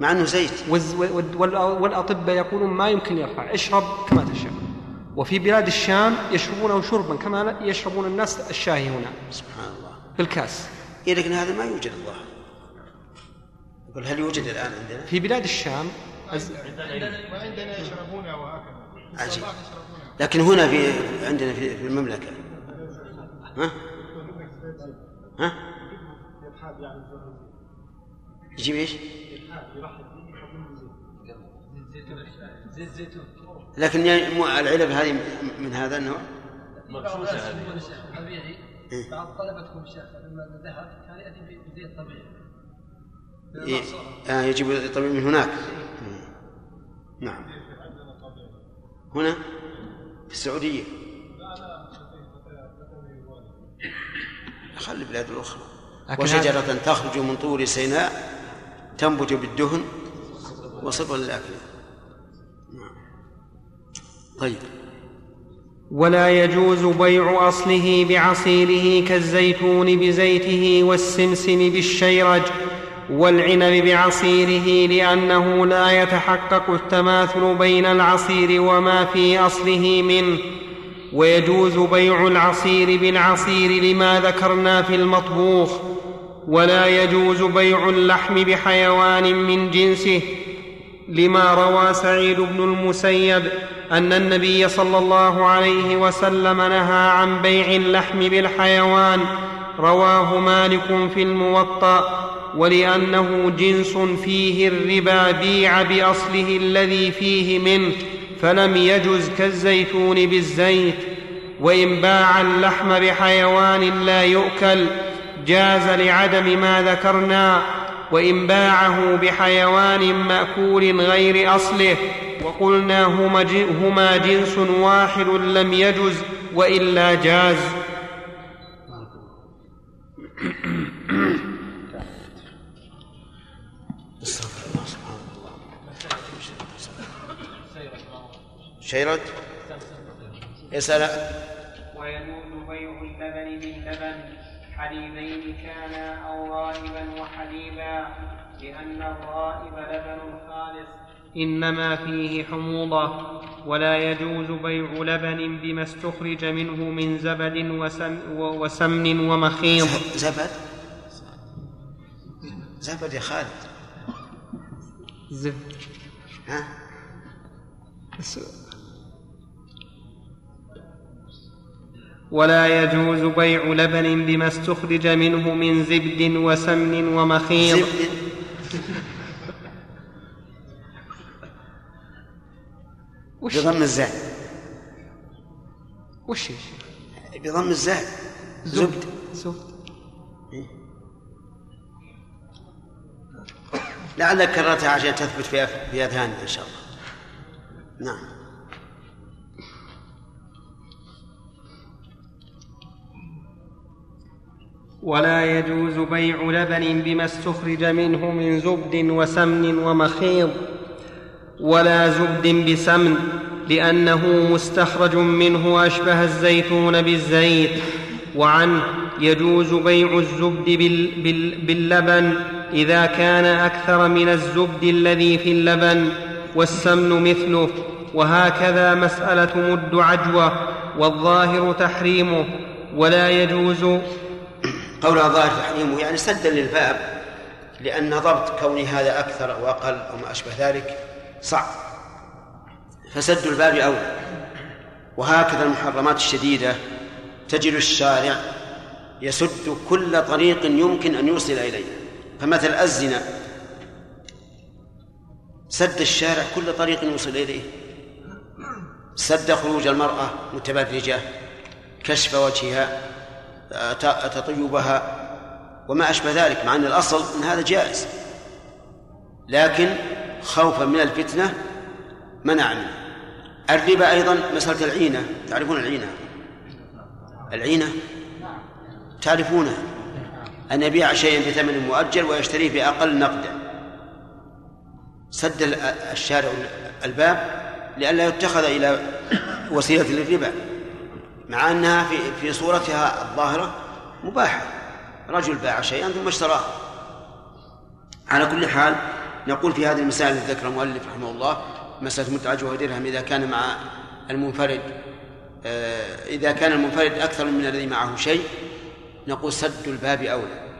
مع إنه زيت والز- وال- وال- والأطباء يقولون ما يمكن يرفع اشرب كما تشاء وفي بلاد الشام يشربونه شربا كما يشربون الناس الشاي هنا سبحان الله بالكاس إيه لكن هذا ما يوجد الظاهر يقول هل يوجد الآن عندنا؟ في بلاد الشام وعندنا يشربونها وهكذا عجيب لكن هنا في عندنا في في المملكة ها؟ ها؟ يجيب إيش؟ زيت زيتون لكن يعني مو العلب هذه من هذا النوع مغشوشة هذه طبيعي إيه. بعض طلبتكم الشيخ لما ذهب كان يأتي بزيت طبيعي إيه. آه يجيب طبيعي من هناك. نعم هنا في السعودية خلي البلاد الأخرى وشجرة تخرج من طور سيناء تنبت بالدهن وصبغا للأكل نعم. طيب ولا يجوز بيع أصله بعصيره كالزيتون بزيته والسمسم بالشيرج والعنب بعصيره لأنه لا يتحقق التماثل بين العصير وما في أصله منه ويجوز بيع العصير بالعصير لما ذكرنا في المطبوخ ولا يجوز بيع اللحم بحيوان من جنسه لما روى سعيد بن المسيب أن النبي صلى الله عليه وسلم نهى عن بيع اللحم بالحيوان رواه مالك في الموطأ. ولأنه جنس فيه الربا بيع بأصله الذي فيه منه فلم يجز كالزيتون بالزيت. وإن باع اللحم بحيوان لا يؤكل جاز لعدم ما ذكرنا. وإن باعه بحيوان مأكول غير أصله وقلنا هما جنس واحد لم يجز وإلا جاز. شيرد يسأل ويجوز بيع اللبن باللبن حليبين كانا أو غائبا وحليبا لأن الغائب لبن خالص. إنما فيه حموضة ولا يجوز بيع لبن بما استخرج منه من زبد وسم وسمن ومخيض. زبد؟ زبد يا خالد. زبد ها؟ ولا يجوز بيع لبن بما استخرج منه من زبد وسمن ومخيض زبد. وش بضم الزاي وش؟ بضم الزاي زبد. زبد. لعلك كررتها عشان تثبت في اذهاننا إن شاء الله. نعم. ولا يجوز بيع لبن بما استخرج منه من زبد وسمن ومخيض ولا زبد بسمن لأنه مستخرج منه أشبه الزيتون بالزيت وعنه يجوز بيع الزبد بال بال باللبن إذا كان أكثر من الزبد الذي في اللبن والسمن مثله وهكذا مسألة مد عجوة والظاهر تحريمه ولا يجوز قول الظاهر تحريمه يعني سدا للباب لأن ضبط كون هذا أكثر أو أقل أو ما أشبه ذلك صعب. فسد الباب أولى وهكذا المحرمات الشديدة تجد الشارع يسد كل طريق يمكن أن يوصل إليه. فمثل الزنا. سد الشارع كل طريق يوصل إليه. سد خروج المرأة متبرجة كشف وجهها. تطيبها وما أشبه ذلك مع أن الأصل أن هذا جائز. لكن خوفا من الفتنة منع منه. الربا أيضا مسألة العينة. تعرفون العينة؟ العينة تعرفونها أن يبيع شيئا بثمن مؤجل ويشتريه بأقل نقدا. سد ال- الشارع الباب لئلا يتخذ إلى وسيلة للربا. مع أنها في في صورتها الظاهرة مباحة. رجل باع شيئا ثم اشتراه. على كل حال نقول في هذه المسائل التي ذكر المؤلف رحمه الله مسألة متعة ودرهم إذا كان مع المنفرد آه، إذا كان المنفرد أكثر من الذي معه شيء نقول سد الباب أولى.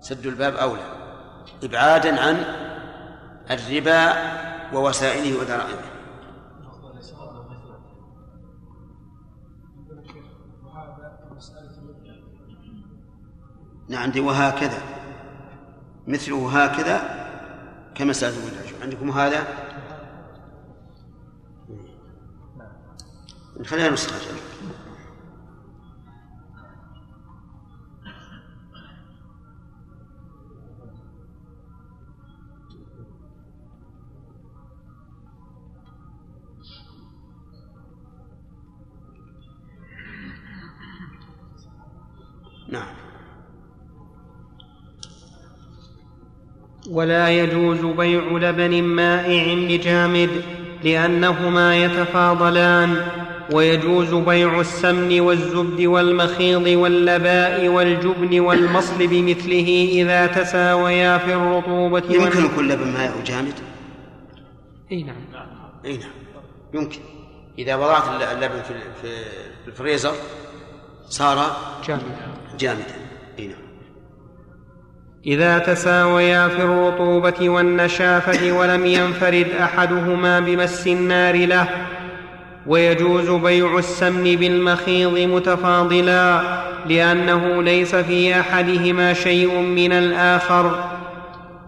سد الباب أولى. إبعادا عن الربا ووسائله ودرائمه عندي وهكذا. مثله هكذا كمسألة المدرج عندكم هذا؟ خلينا نسخة. نعم. ولا يجوز بيع لبن مائع بجامد لأنهما يتفاضلان ويجوز بيع السمن والزبد والمخيض واللباء والجبن والمصل بمثله إذا تساويا في الرطوبة وال- يمكن يكون لبن ماء جامد إي نعم. إي نعم. يمكن. إذا وضعت اللبن في الفريزر صار جامد جامدا. إي نعم. إذا تساويا في الرطوبة والنشافة ولم ينفرد أحدهما بمس النار له ويجوز بيع السمن بالمخيض متفاضلا لأنه ليس في أحدهما شيء من الآخر.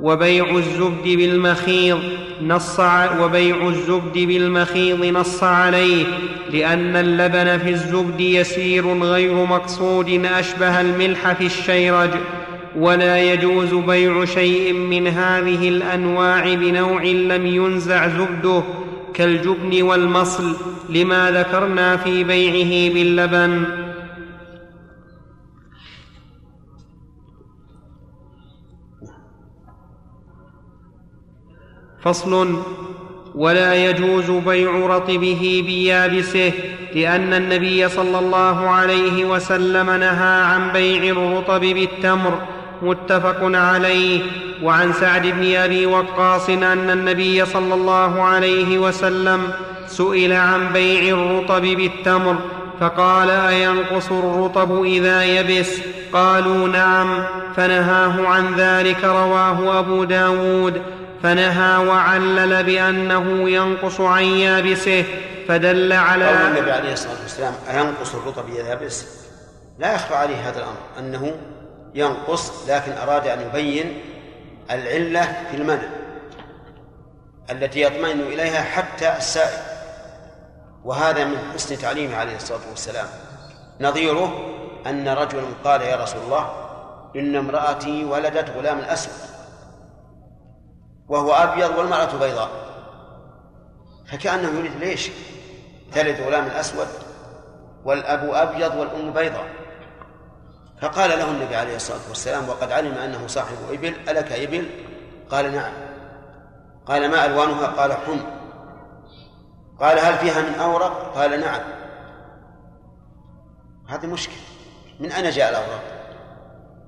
وبيع الزبد بالمخيض نص وبيع الزبد بالمخيض نص عليه لأن اللبن في الزبد يسير غير مقصود أشبه الملح في الشيرج. ولا يجوز بيع شيء من هذه الأنواع بنوع لم ينزع زبده كالجبن والمصل لما ذكرنا في بيعه باللبن. فصل ولا يجوز بيع رطبه بيابسه لأن النبي صلى الله عليه وسلم نهى عن بيع الرطب بالتمر متفق عليه. وعن سعد بن أبي وقاص أن النبي صلى الله عليه وسلم سئل عن بيع الرطب بالتمر فقال أينقص الرطب إذا يبس؟ قالوا نعم. فنهاه عن ذلك رواه أبو داود. فنهى وعلل بأنه ينقص عن يابسه فدل على قول النبي عليه الصلاة والسلام أينقص الرطب إذا يبس؟ لا يخفى عليه هذا الأمر أنه ينقص لكن أراد أن يبين العلة في المنع التي يطمئن إليها حتى السائل. وهذا من حسن تعليمه عليه الصلاة والسلام. نظيره أن رجلا قال يا رسول الله إن امرأتي ولدت غلام أسود وهو أبيض والمرأة بيضاء. فكأنه يريد ليش تلد غلام الأسود؟ والأب أبيض والأم بيضاء. فقال له النبي عليه الصلاة والسلام وقد علم أنه صاحب إبل ألك إبل؟ قال نعم. قال ما ألوانها؟ قال حم. قال هل فيها من أورق؟ قال نعم. هذه مشكلة. من أين جاء الأوراق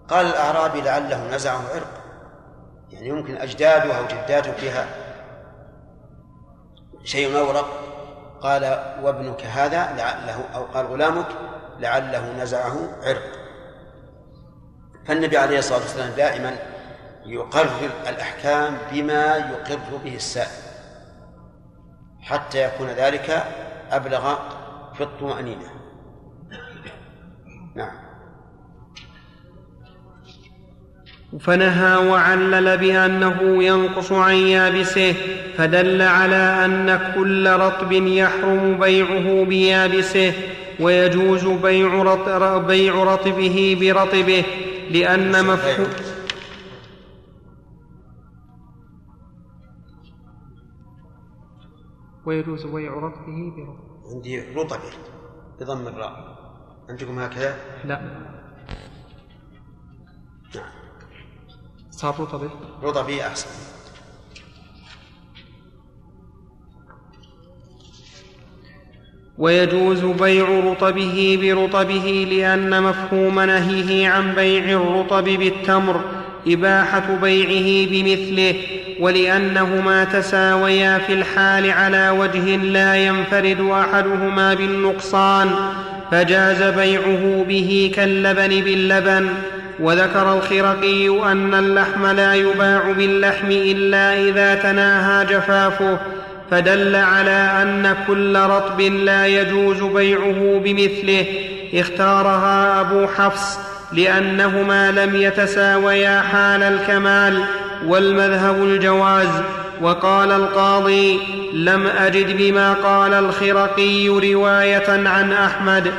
قال الأعرابي لعله نزعه عرق يعني يمكن أجداده أو جداته فيها شيء أورق. قال وابنك هذا لعله أو قال غلامك لعله نزعه عرق. فالنبي عليه الصلاة والسلام دائما يقرر الأحكام بما يقر به السائل حتى يكون ذلك أبلغ في الطمأنينة. نعم. فنهى وعلل بانه ينقص عن يابسه فدل على أن كل رطب يحرم بيعه بيابسه ويجوز بيع رطبه برطبه لأن مفهوم ويجوز بيع رطبه برطبه عندي رطبة بضم الراء. عندكم هكذا؟ لا. نعم. صار رطبة. رطبي أحسن. ويجوز بيع رطبه برطبه لأن مفهوم نهيه عن بيع الرطب بالتمر إباحة بيعه بمثله ولأنهما تساويا في الحال على وجه لا ينفرد أحدهما بالنقصان فجاز بيعه به كاللبن باللبن. وذكر الخرقي أن اللحم لا يباع باللحم إلا إذا تناهى جفافه فدل على أن كل رطب لا يجوز بيعه بمثله. اختارها أبو حفص لأنهما لم يتساويا حال الكمال والمذهب الجواز. وقال القاضي لم أجد بما قال الخرقي رواية عن أحمد.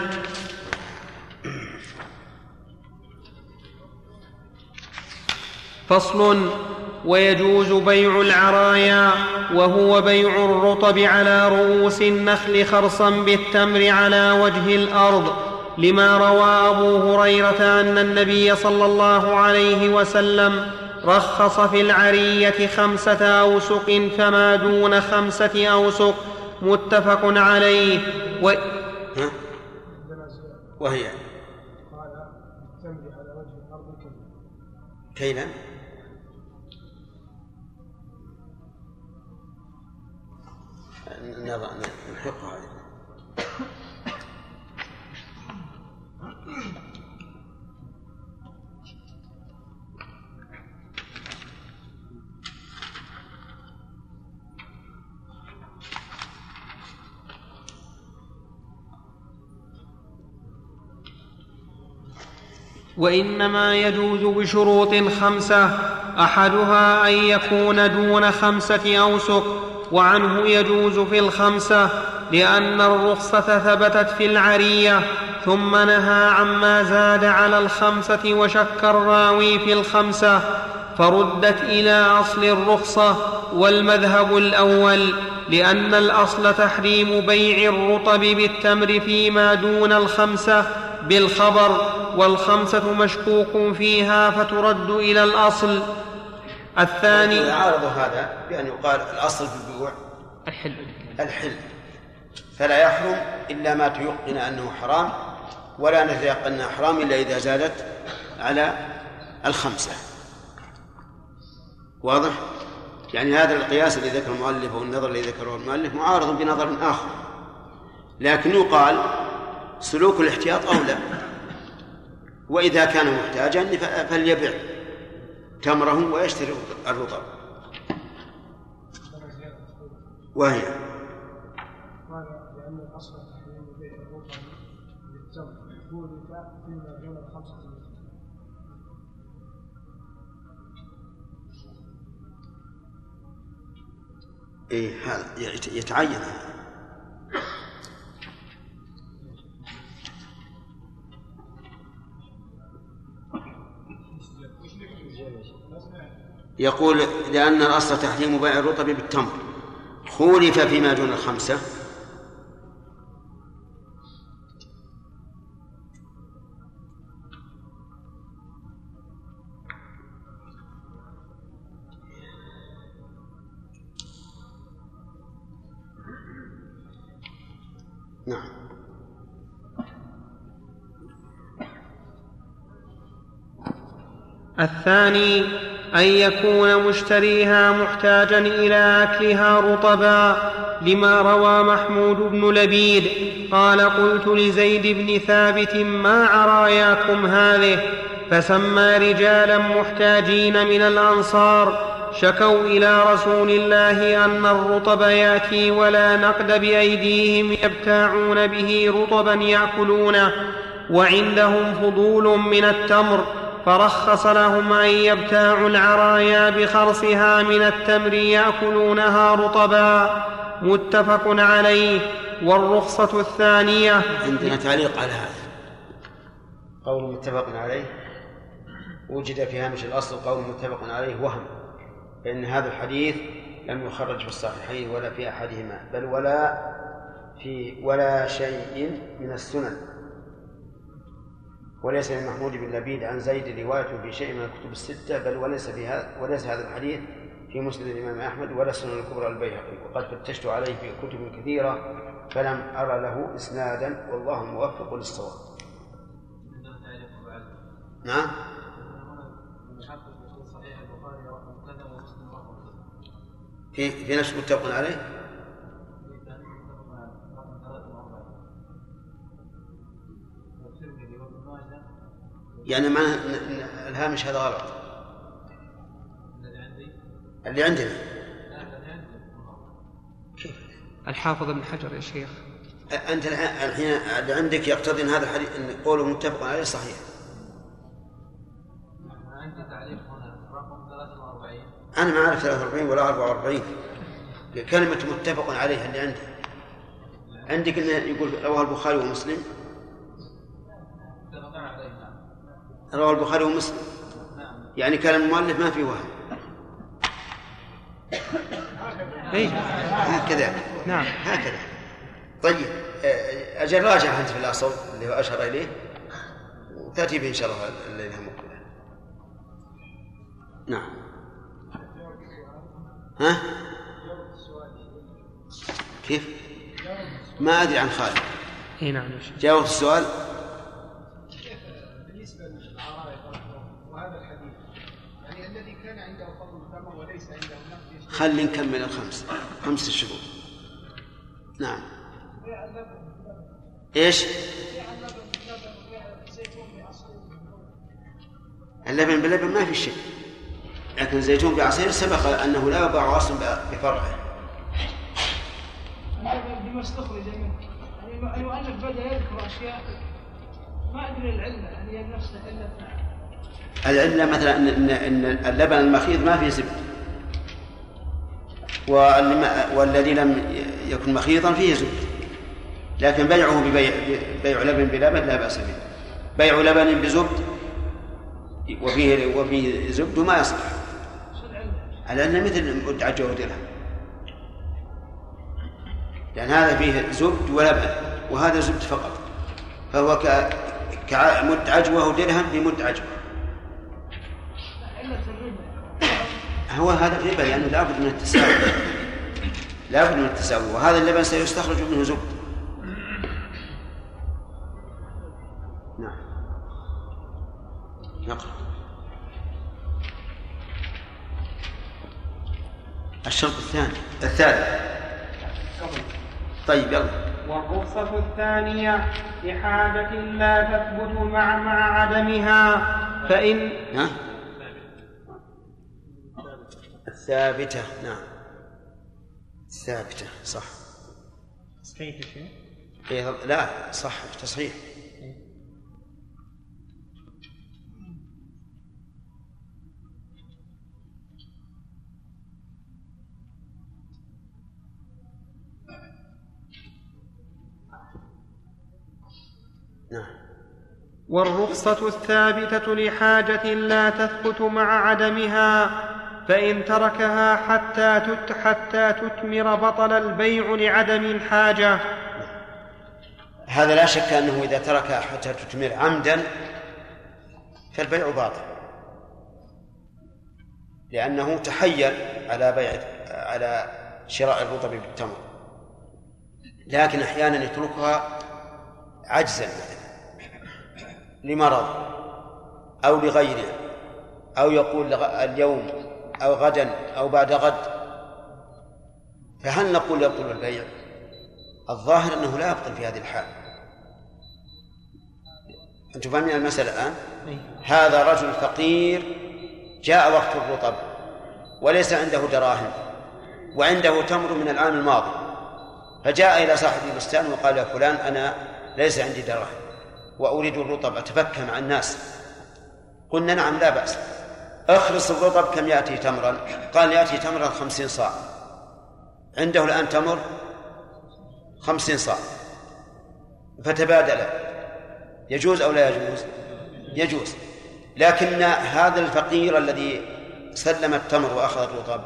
فصل ويجوز بيع العرايا وهو بيع الرطب على رؤوس النخل خرصا بالتمر على وجه الأرض لما روى أبو هريرة أن النبي صلى الله عليه وسلم رخص في العرية خمسة أوسق فما دون خمسة أوسق متفق عليه. و... وهي؟ كيلا وإنما يجوز بشروط خمسة أحدها أن يكون دون خمسة أوسق وعنه يجوز في الخمسة لأن الرخصة ثبتت في العرية ثم نهى عما زاد على الخمسة وشك الراوي في الخمسة فردت إلى أصل الرخصة والمذهب الأول لأن الأصل تحريم بيع الرطب بالتمر فيما دون الخمسة بالخبر والخمسة مشكوك فيها فترد إلى الأصل. الثاني يعارض هذا بأن يقال الأصل في البيوع الحل. الحل. فلا يحرم إلا ما تيقن أنه حرام ولا نتيقن أنه حرام إلا إذا زادت على الخمسة. واضح؟ يعني هذا القياس الذي ذكر المؤلف والنظر الذي ذكره المؤلف معارض بنظر آخر. لكن يقال سلوك الاحتياط أولى. وإذا كان محتاجا فليبع. تمره ويشتري الرطب. وهي؟ قال لأن الأصل الرطب دون الخمسة إيه هذا يت- يتعين هذا. يقول لأن الأصل تحريم بيع الرطب بالتمر. خولف فيما دون الخمسة. نعم. الثاني أن يكون مشتريها محتاجا إلى أكلها رطبا لما روى محمود بن لبيد. قال قلت لزيد بن ثابت ما عراياكم هذه؟ فسمى رجالا محتاجين من الأنصار. شكوا إلى رسول الله أن الرطب يأتي ولا نقد بأيديهم يبتاعون به رطبا يأكلونه وعندهم فضول من التمر. فرخص لهم أن يبتاعوا العرايا بخرصها من التمر يأكلونها رطبا. متفق عليه. والرخصة الثانية عندنا تعليق على هذا. قول متفق عليه. وجد في هامش الأصل قول متفق عليه. وهم فإن هذا الحديث لم يخرج في الصحيحين ولا في أحدهما بل ولا في ولا شيء من السنن. وليس لمحمود بن لبيد عن زيد رواية في شيء من الكتب الستة بل وليس هذا وليس هذا الحديث في مسند الإمام أحمد ولا السنن الكبرى البيهقي وقد فتشت عليه في كتب كثيرة فلم أرى له إسنادا والله موفق للصواب. نعم؟ في في نفس متفق عليه؟ يعني ما الهامش هذا غلط؟ اللي عندنا. كيف الحافظ ابن حجر يا شيخ. أنت الح- الحين اللي عندك يقتضي إن هذا الحديث إن قوله متفق عليه صحيح. عندي تعليق هنا. رقم 43 أنا ما أعرف 43 ولا 44 كلمة متفق عليه اللي عندي. عندك انه يقول رواه البخاري ومسلم. رواه البخاري ومسلم. نعم يعني كلام المؤلف ما في وهم. اي هكذا. نعم. هكذا. طيب آه، أجل راجع أنت في الأصل اللي هو أشار إليه وتأتي به إن شاء الله الليلة مقبلة نعم. ها؟ كيف؟ ما أدري عن خالد. اي نعم يا شيخ جاوب السؤال؟ خلي نكمل الخمس؟ خمس شروط نعم. إيش؟ اللبن باللبن ما في شيء لكن الزيتون بعصير سبق أنه لا يباع أصلا بفرعه. اللبن بما استخرج منه يعني المؤلف بدأ يذكر أشياء ما أدري العلة يعني هي نفسها إلا العلة مثلا ان ان اللبن المخيط ما فيه زبد والم- والذي لم يكن مخيطا فيه زبد لكن بيعه ببيع بيع لبن بلبن لا بأس به بيع لبن بزبد وفيه وفيه زبد ما يصلح؟ على أنه مثل مدعى جودة له لأن هذا فيه زبد ولبن وهذا زبد فقط فهو. كمد عجوة ودرهم بمد عجوة هو هذا الربا لأنه لابد من التساوي لابد من التساوي وهذا اللبن سيستخرج منه زبد. نعم. نقرأ. الشرط الثاني. الثالث. طيب يلا. والرخصة الثانية لحاجة لا تثبت مع مع عدمها فإن ها؟ الثابتة نعم. الثابتة صح. صحيح يا شيخ؟ إيه لا صح تصحيح. نعم. والرخصة الثابتة لحاجة لا تثبت مع عدمها فإن تركها حتى تت حتى تثمر بطل البيع لعدم الحاجة. هذا لا شك أنه إذا تركها حتى تثمر عمدا فالبيع باطل. لأنه تحيل على بيع على شراء الرطب بالتمر. لكن أحيانا يتركها عجزا لمرض أو لغيره أو يقول اليوم أو غدا أو بعد غد. فهل نقول يبطل البيع؟ الظاهر أنه لا يبطل في هذه الحال. أنتم فاهمين المسألة الآن؟ هذا رجل فقير جاء وقت الرطب وليس عنده دراهم وعنده تمر من العام الماضي. فجاء إلى صاحب البستان وقال يا فلان أنا ليس عندي دراهم وأريد الرطب أتفكى مع الناس. قلنا نعم لا بأس. أخلص الرطب كم يأتي تمرا؟ قال يأتي تمرا خمسين صاع. عنده الآن تمر خمسين صاع. فتبادل. يجوز أو لا يجوز؟ يجوز. لكن هذا الفقير الذي سلم التمر وأخذ الرطب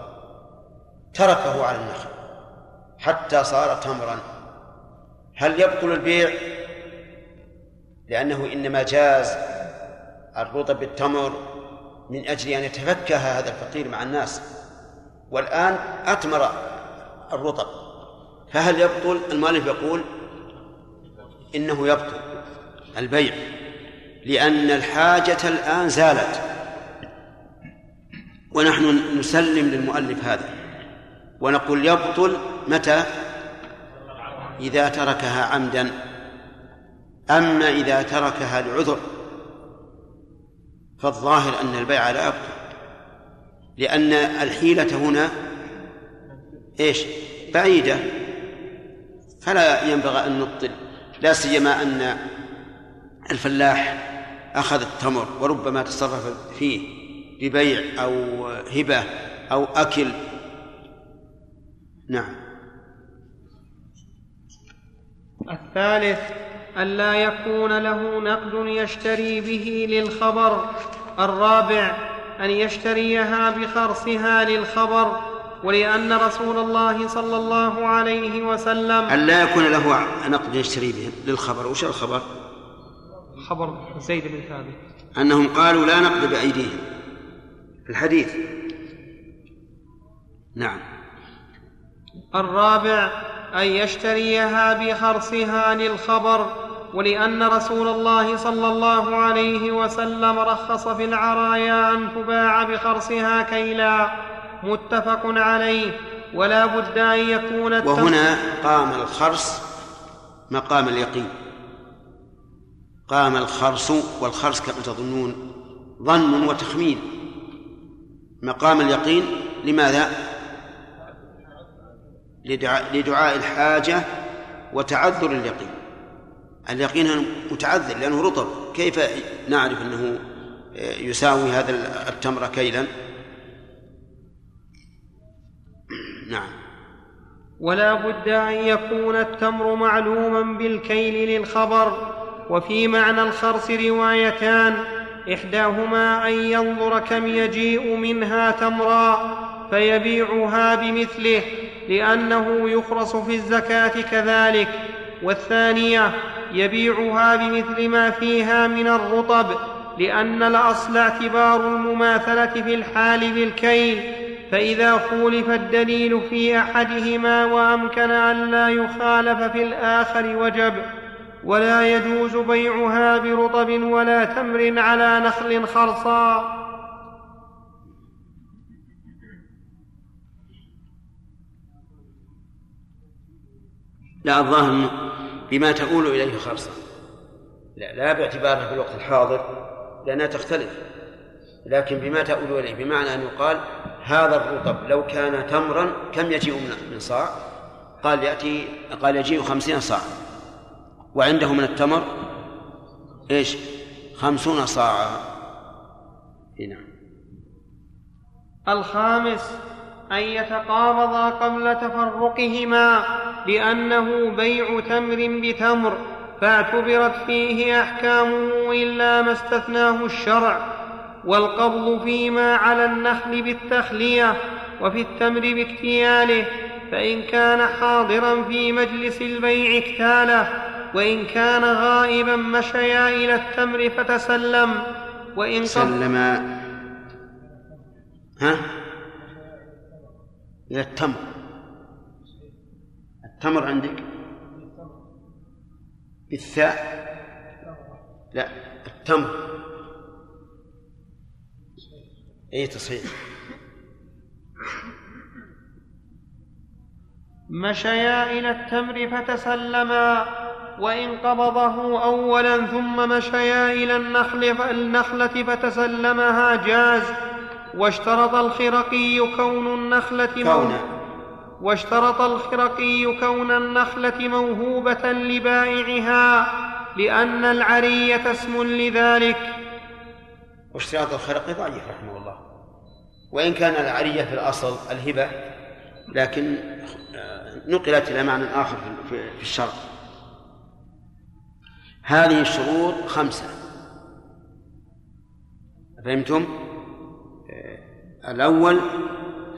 تركه على النخل حتى صار تمرا. هل يبطل البيع؟ لأنه إنما جاز الرطب بالتمر من أجل أن يتفكها هذا الفقير مع الناس. والآن أتمر الرطب. فهل يبطل؟ المؤلف يقول إنه يبطل البيع لأن الحاجة الآن زالت. ونحن نسلم للمؤلف هذا ونقول يبطل متى؟ إذا تركها عمدا. أما إذا تركها لعذر. فالظاهر أن البيع لا يبطل لأن الحيلة هنا إيش؟ بعيدة. فلا ينبغي أن نبطل. لا سيما أن الفلاح أخذ التمر وربما تصرف فيه ببيع أو هبة أو أكل. نعم. الثالث ألا يكون له نقد يشتري به للخبر. الرابع أن يشتريها بخرصها للخبر ولأن رسول الله صلى الله عليه وسلم أن لا يكون له نقد يشتري به للخبر. وش الخبر؟ خبر زيد بن ثابت. أنهم قالوا لا نقد بأيديهم. في الحديث. نعم. الرابع أن يشتريها بخرصها للخبر ولأن رسول الله صلى الله عليه وسلم رخص في العرايا أن تباع بخرصها كيلا. متفق عليه. ولا بد أن يكون وهنا قام الخرص مقام اليقين. قام الخرص والخرص كما تظنون ظن وتخمين. مقام اليقين لماذا؟ لدعاء, لدعاء الحاجة وتعذر اليقين. اليقين متعذر لأنه رطب. كيف نعرف أنه يساوي هذا التمر كيلا؟ نعم. ولا بد أن يكون التمر معلوما بالكيل للخبر وفي معنى الخرص روايتان إحداهما أن ينظر كم يجيء منها تمرا فيبيعها بمثله لأنه يخرص في الزكاة كذلك. والثانية يبيعها بمثل ما فيها من الرطب لأن الأصل اعتبار المماثلة في الحال بالكيل. فإذا خولف الدليل في أحدهما وأمكن أن لا يخالف في الآخر وجب. ولا يجوز بيعها برطب ولا تمر على نخل خرصا. لا الظاهر بما تؤول إليه خرصا لا لا باعتبارها في الوقت الحاضر لأنها تختلف لكن بما تؤول إليه بمعنى أن يقال هذا الرطب لو كان تمرا كم يجيء من صاع؟ قال يأتي قال يجيء خمسين صاع. وعنده من التمر إيش؟ خمسون صاعا. نعم. الخامس أن يتقابضا قبل تفرقهما لأنه بيع تمر بتمر فاعتبرت فيه أحكامه إلا ما استثناه الشرع. والقبض فيما على النخل بالتخلية وفي التمر باكتياله فإن كان حاضرا في مجلس البيع اكتاله وإن كان غائبا مشيا إلى التمر فتسلم. وإن سلم. ها؟ إلى التمر. التمر عندك؟ بالثاء لا التمر. اي تصحيح. مشيا إلى التمر فتسلما وإن قبضه أولا ثم مشيا إلى النخل النخلة فتسلمها جاز. واشترط الخرقي كون النخلة كون. واشترط الخرقي كون النخلة موهوبة لبائعها لأن العرية اسم لذلك. واشتراط الخرقي ضعيف رحمه الله. وإن كان العرية في الأصل الهبة لكن آه، نقلت إلى معنى آخر في الشرع. هذه الشروط خمسة. فهمتم؟ الأول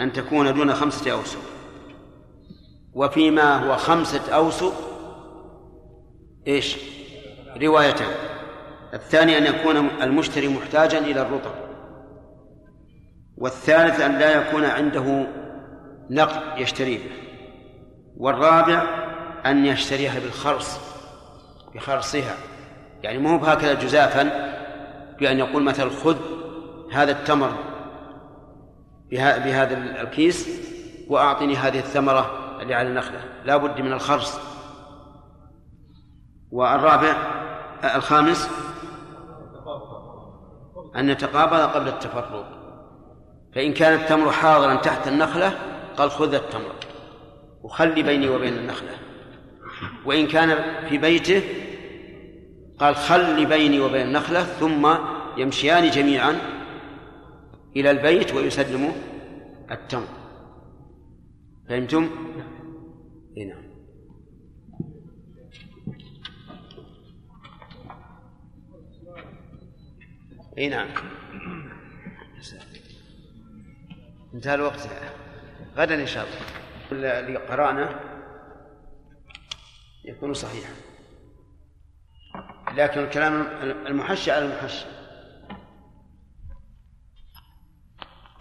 أن تكون دون خمسة أوسق. وفيما هو خمسة أوسق إيش؟ روايتان. الثاني أن يكون المشتري محتاجا إلى الرطب. والثالث أن لا يكون عنده نقد يشتري به والرابع أن يشتريها بالخرص بخرصها. يعني مو بهكذا جزافا بأن يقول مثلا خذ هذا التمر بهذا الكيس وأعطني هذه الثمرة اللي على النخلة. لا بد من الخرص. والرابع الخامس أن نتقابل قبل التفرق. فإن كان التمر حاضرا تحت النخلة قال خذ التمر وخلي بيني وبين النخلة. وإن كان في بيته قال خل بيني وبين النخلة ثم يمشيان جميعا إلى البيت ويسلموا التمر. فهمتم؟ اي نعم. اي نعم. انتهى الوقت. غدا إن شاء الله. اللي قرأنا يكون صحيحا. لكن الكلام المحشي على المحشي.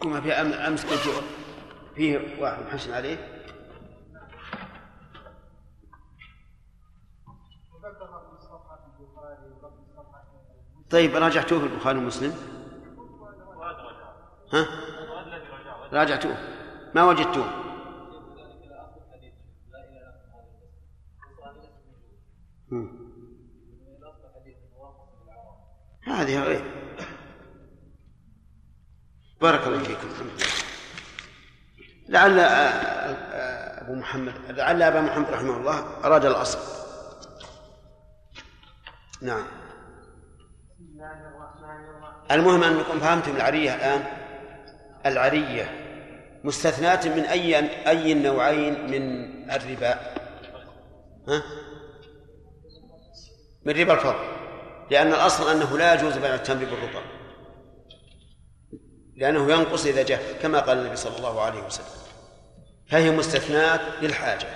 وما في امس قلت فيه واحد محشن عليه. طيب راجعتوه في البخاري ومسلم. ها؟ راجعتوه. ما وجدتوه. هذه غير بارك الله فيكم. لعل آه، آه، أبو محمد لعل أبا محمد رحمه الله أراد الأصل. نعم. المهم أنكم فهمتم العرية الآن. العرية مستثناة من أي أي النوعين من الربا؟ ها؟ من ربا الفضل. لأن الأصل أنه لا يجوز بيع التمر بالرطب لأنه ينقص إذا جف كما قال النبي صلى الله عليه وسلم. فهي مستثناة للحاجة.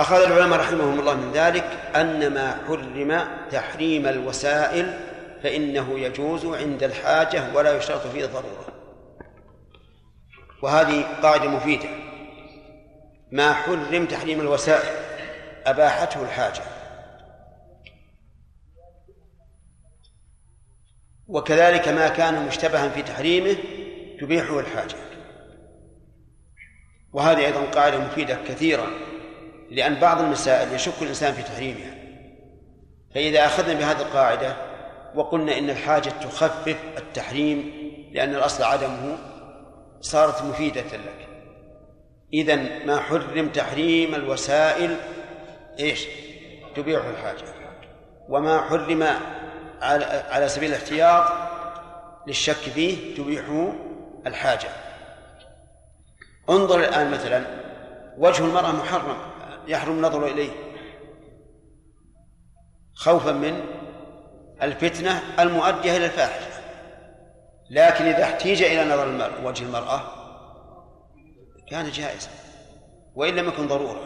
أخذ العلماء رحمهم الله من ذلك أن ما حرم تحريم الوسائل فإنه يجوز عند الحاجة ولا يشترط فيه الضرورة وهذه قاعدة مفيدة. ما حرم تحريم الوسائل أباحته الحاجة. وكذلك ما كان مشتبها في تحريمه تبيحه الحاجة. وهذه أيضا قاعدة مفيدة كثيرة لأن بعض المسائل يشك الإنسان في تحريمها. فإذا أخذنا بهذه القاعدة وقلنا إن الحاجة تخفف التحريم لأن الأصل عدمه صارت مفيدة لك. إذا ما حرم تحريم الوسائل إيش؟ تبيح الحاجة. وما حرم على سبيل الاحتياط للشك فيه تبيحه الحاجة. انظر الآن مثلا وجه المرأة محرم يحرم النظر إليه. خوفا من الفتنة المؤدية إلى الفاحشة. لكن إذا احتيج إلى نظر المرء وجه المرأة كان جائزا وإن لم يكن ضرورة.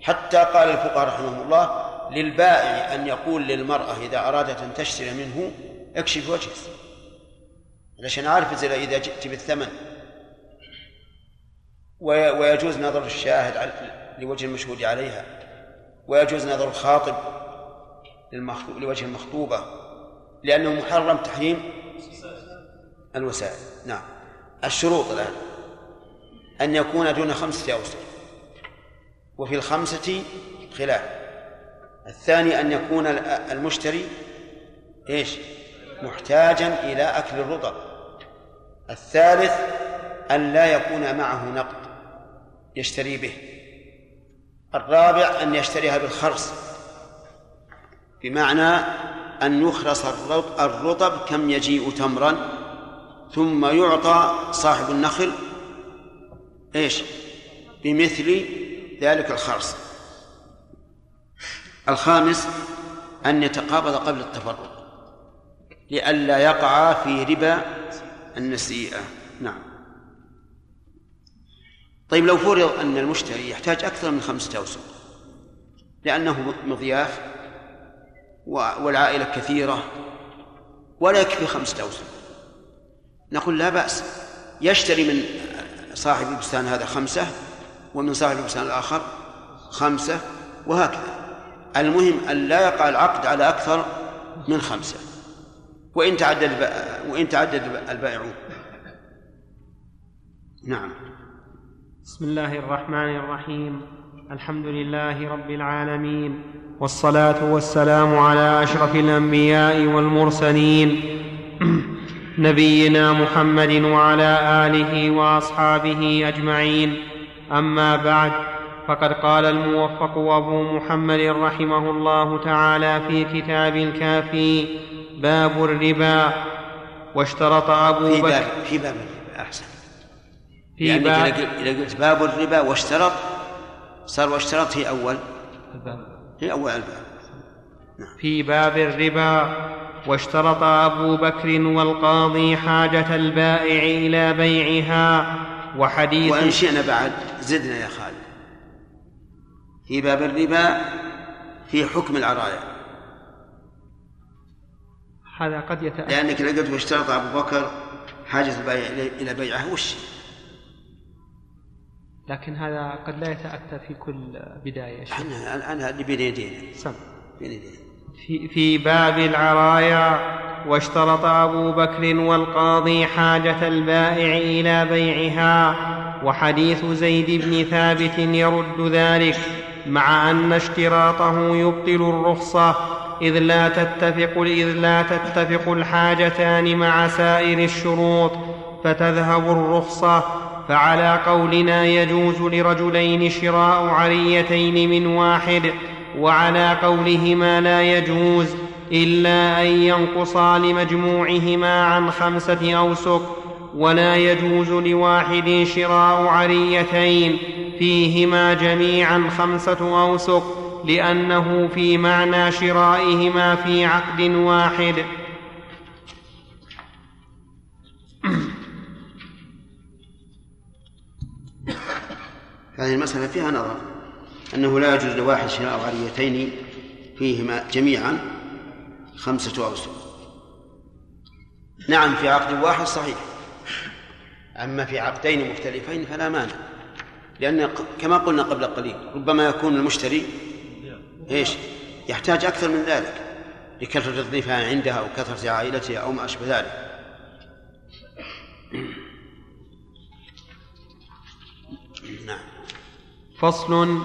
حتى قال الفقهاء رحمهم الله للبائع أن يقول للمرأة إذا أرادت أن تشتري منه اكشف وجهك. علشان أعرف إذا جئت بالثمن. ويجوز نظر الشاهد لوجه المشهود عليها. ويجوز نظر الخاطب لوجه المخطوبة. لأنه محرم تحريم الوسائل. نعم. الشروط الآن. أن يكون دون خمسة أوسط وفي الخمسة خلاف. الثاني أن يكون المشتري إيش؟ محتاجا إلى أكل الرطب الثالث أن لا يكون معه نقد يشتري به. الرابع أن يشتريها بالخرص بمعنى أن يخرص الرطب كم يجيء تمرا ثم يعطى صاحب النخل إيش؟ بمثل ذلك الخرص. الخامس أن يتقابض قبل التفرق لئلا يقع في ربا النسيئة. نعم. طيب لو فرض أن المشتري يحتاج أكثر من خمسة أوسق لأنه مضياف والعائلة كثيرة ولا يكفي خمسة أوسق نقول لا بأس. يشتري من صاحب البستان هذا خمسة ومن صاحب البستان الآخر خمسة وهكذا. المهم أن لا يقع العقد على أكثر من خمسة. وإن تعدد وإن تعدد البائعون. نعم. بسم الله الرحمن الرحيم. الحمد لله رب العالمين. والصلاة والسلام على أشرف الأنبياء والمرسلين. نبينا محمد وعلى آله وأصحابه أجمعين. أما بعد فقد قال الموفق أبو محمد رحمه الله تعالى في كتاب الكافي باب الربا. واشترط أبو في بكر باب في باب أحسن. في يعني باب إذا قلت باب الربا واشترط صار واشترط هي أول. الباب هي أول الباب. في باب الربا. واشترط أبو بكر والقاضي حاجة البائع إلى بيعها. وحديث وان شئنا بعد زدنا يا خالد. في باب الربا في حكم العرايا. هذا قد يتأتى لأنك لو قلت واشترط أبو بكر حاجة البيع إلى بيعه وش؟ لكن هذا قد لا يتأتى في كل بداية الآن اللي بين يدينا. سم. بين يدينا. في, في باب العرايا واشترط أبو بكر والقاضي حاجة البائع إلى بيعها وحديث زيد بن ثابت يرد ذلك. مع أن اشتراطه يبطل الرخصة إذ لا تتفق إذ لا تتفق الحاجتان مع سائر الشروط فتذهب الرخصة. فعلى قولنا يجوز لرجلين شراء عريتين من واحد وعلى قولهما لا يجوز إلا أن ينقصا لمجموعهما عن خمسة أوسق ولا يجوز لواحد شراء عريتين فيهما جميعا خمسة أوسق لأنه في معنى شرائهما في عقد واحد. هذه المسألة فيها نظر أنه لا يجوز لواحد شراء عريتين فيهما جميعا خمسة أوسق. نعم في عقد واحد صحيح أما في عقدين مختلفين فلا مانع. لأن كما قلنا قبل قليل ربما يكون المشتري إيش؟ يحتاج أكثر من ذلك لكثرة الضيفان عندها أو كثرة عائلتها أو ما أشبه ذلك. نعم. فصل.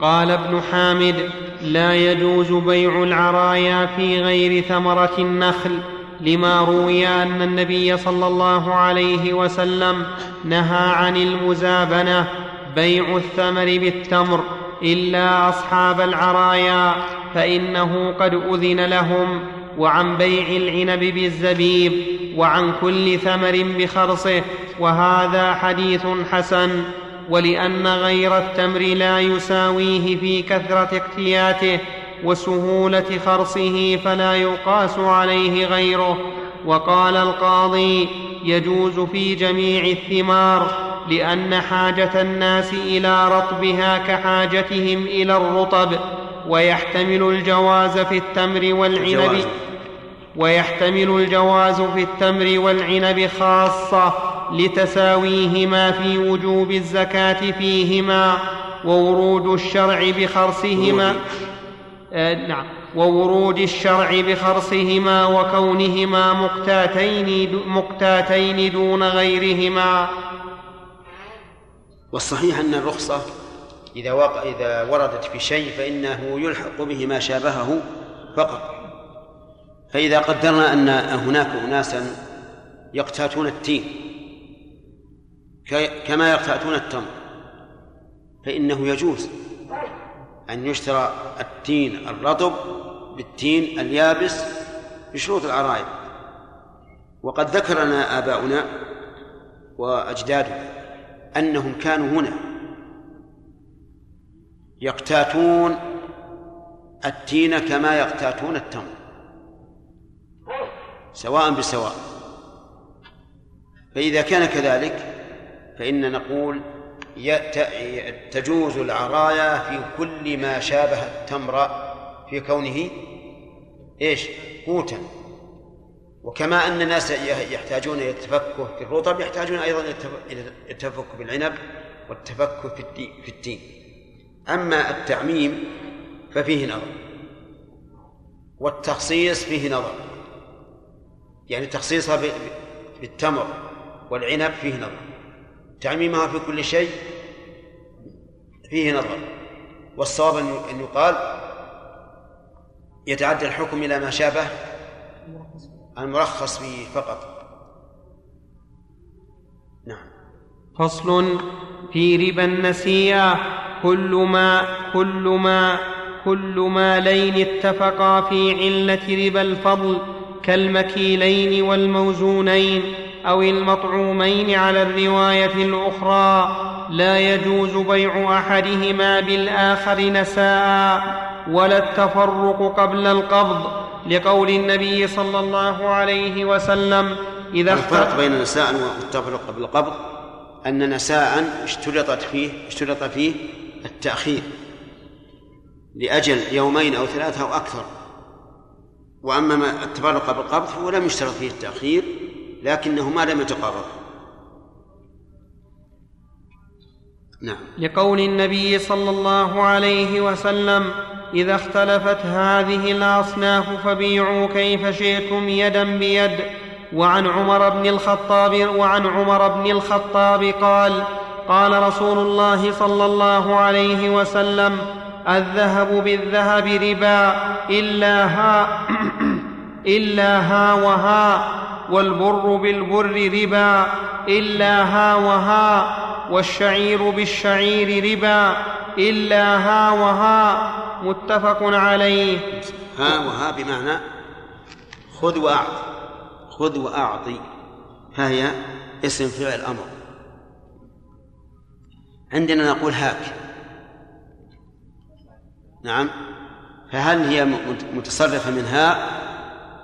قال ابن حامد لا يجوز بيع العرايا في غير ثمرة النخل لما روي أن النبي صلى الله عليه وسلم نهى عن المزابنة. بيع الثمر بالتمر إلا أصحاب العرايا فإنه قد أذن لهم وعن بيع العنب بالزبيب وعن كل ثمر بخرصه وهذا حديث حسن. ولأن غير التمر لا يساويه في كثرة اقتياته وسهولة خرصه فلا يقاس عليه غيره. وقال القاضي يجوز في جميع الثمار. لأن حاجة الناس إلى رطبها كحاجتهم إلى الرطب ويحتمل الجواز في التمر والعنب ويحتمل الجواز في التمر والعنب خاصة لتساويهما في وجوب الزكاة فيهما وورود الشرع بخرصهما. آه نعم. وورود الشرع بخرصهما وكونهما مقتاتين مقتاتين دون غيرهما. والصحيح أن الرخصة إذا وقع إذا وردت في شيء فإنه يلحق به ما شابهه فقط. فإذا قدرنا أن هناك أناسا يقتاتون التين كما يقتاتون التمر فإنه يجوز أن يشترى التين الرطب بالتين اليابس بشروط العرائض. وقد ذكر لنا آباؤنا وأجدادنا أنهم كانوا هنا. يقتاتون التين كما يقتاتون التمر. سواء بسواء. فإذا كان كذلك فإن نقول تجوز العرايا في كل ما شابه التمر في كونه إيش؟ قوتا. وكما أن الناس يحتاجون إلى التفكه في الرطب يحتاجون أيضا إلى التفكه بالعنب والتفكه في التين أما التعميم ففيه نظر والتخصيص فيه نظر. يعني تخصيصها بالتمر والعنب فيه نظر. تعميمها في كل شيء فيه نظر. والصواب أن يقال يتعدى الحكم إلى ما شابه المرخص فيه فقط. نعم. فصل في ربا النسيئة كل ما كل ما كل ما لين اتفقا في علة ربا الفضل كالمكيلين والموزونين أو المطعومين على الرواية الأخرى. لا يجوز بيع أحدهما بالآخر نساء ولا التفرق قبل القبض لقول النبي صلى الله عليه وسلم إذا الفرق بين نساء والتفرق قبل القبض أن نساء اشترطت فيه اشترط فيه التأخير لأجل يومين أو ثلاثة أو أكثر. وأما ما التفرق قبل القبض فهو لم يشترط فيه التأخير لكنه ما لم يتقرر. نعم. لقول النبي صلى الله عليه وسلم إذا اختلفت هذه الأصناف فبيعوا كيف شئتم يدا بيد. وعن عمر بن الخطاب وعن عمر بن الخطاب قال قال رسول الله صلى الله عليه وسلم الذهب بالذهب ربا إلا ها إلا ها وها والبر بالبر ربا إلا ها وها والشعير بالشعير ربا. إلا ها وها متفق عليه. ها وها بمعنى خذ وأعط خذ وأعطي فهي اسم فعل أمر عندنا نقول هاك. نعم. فهل هي متصرفة من هاء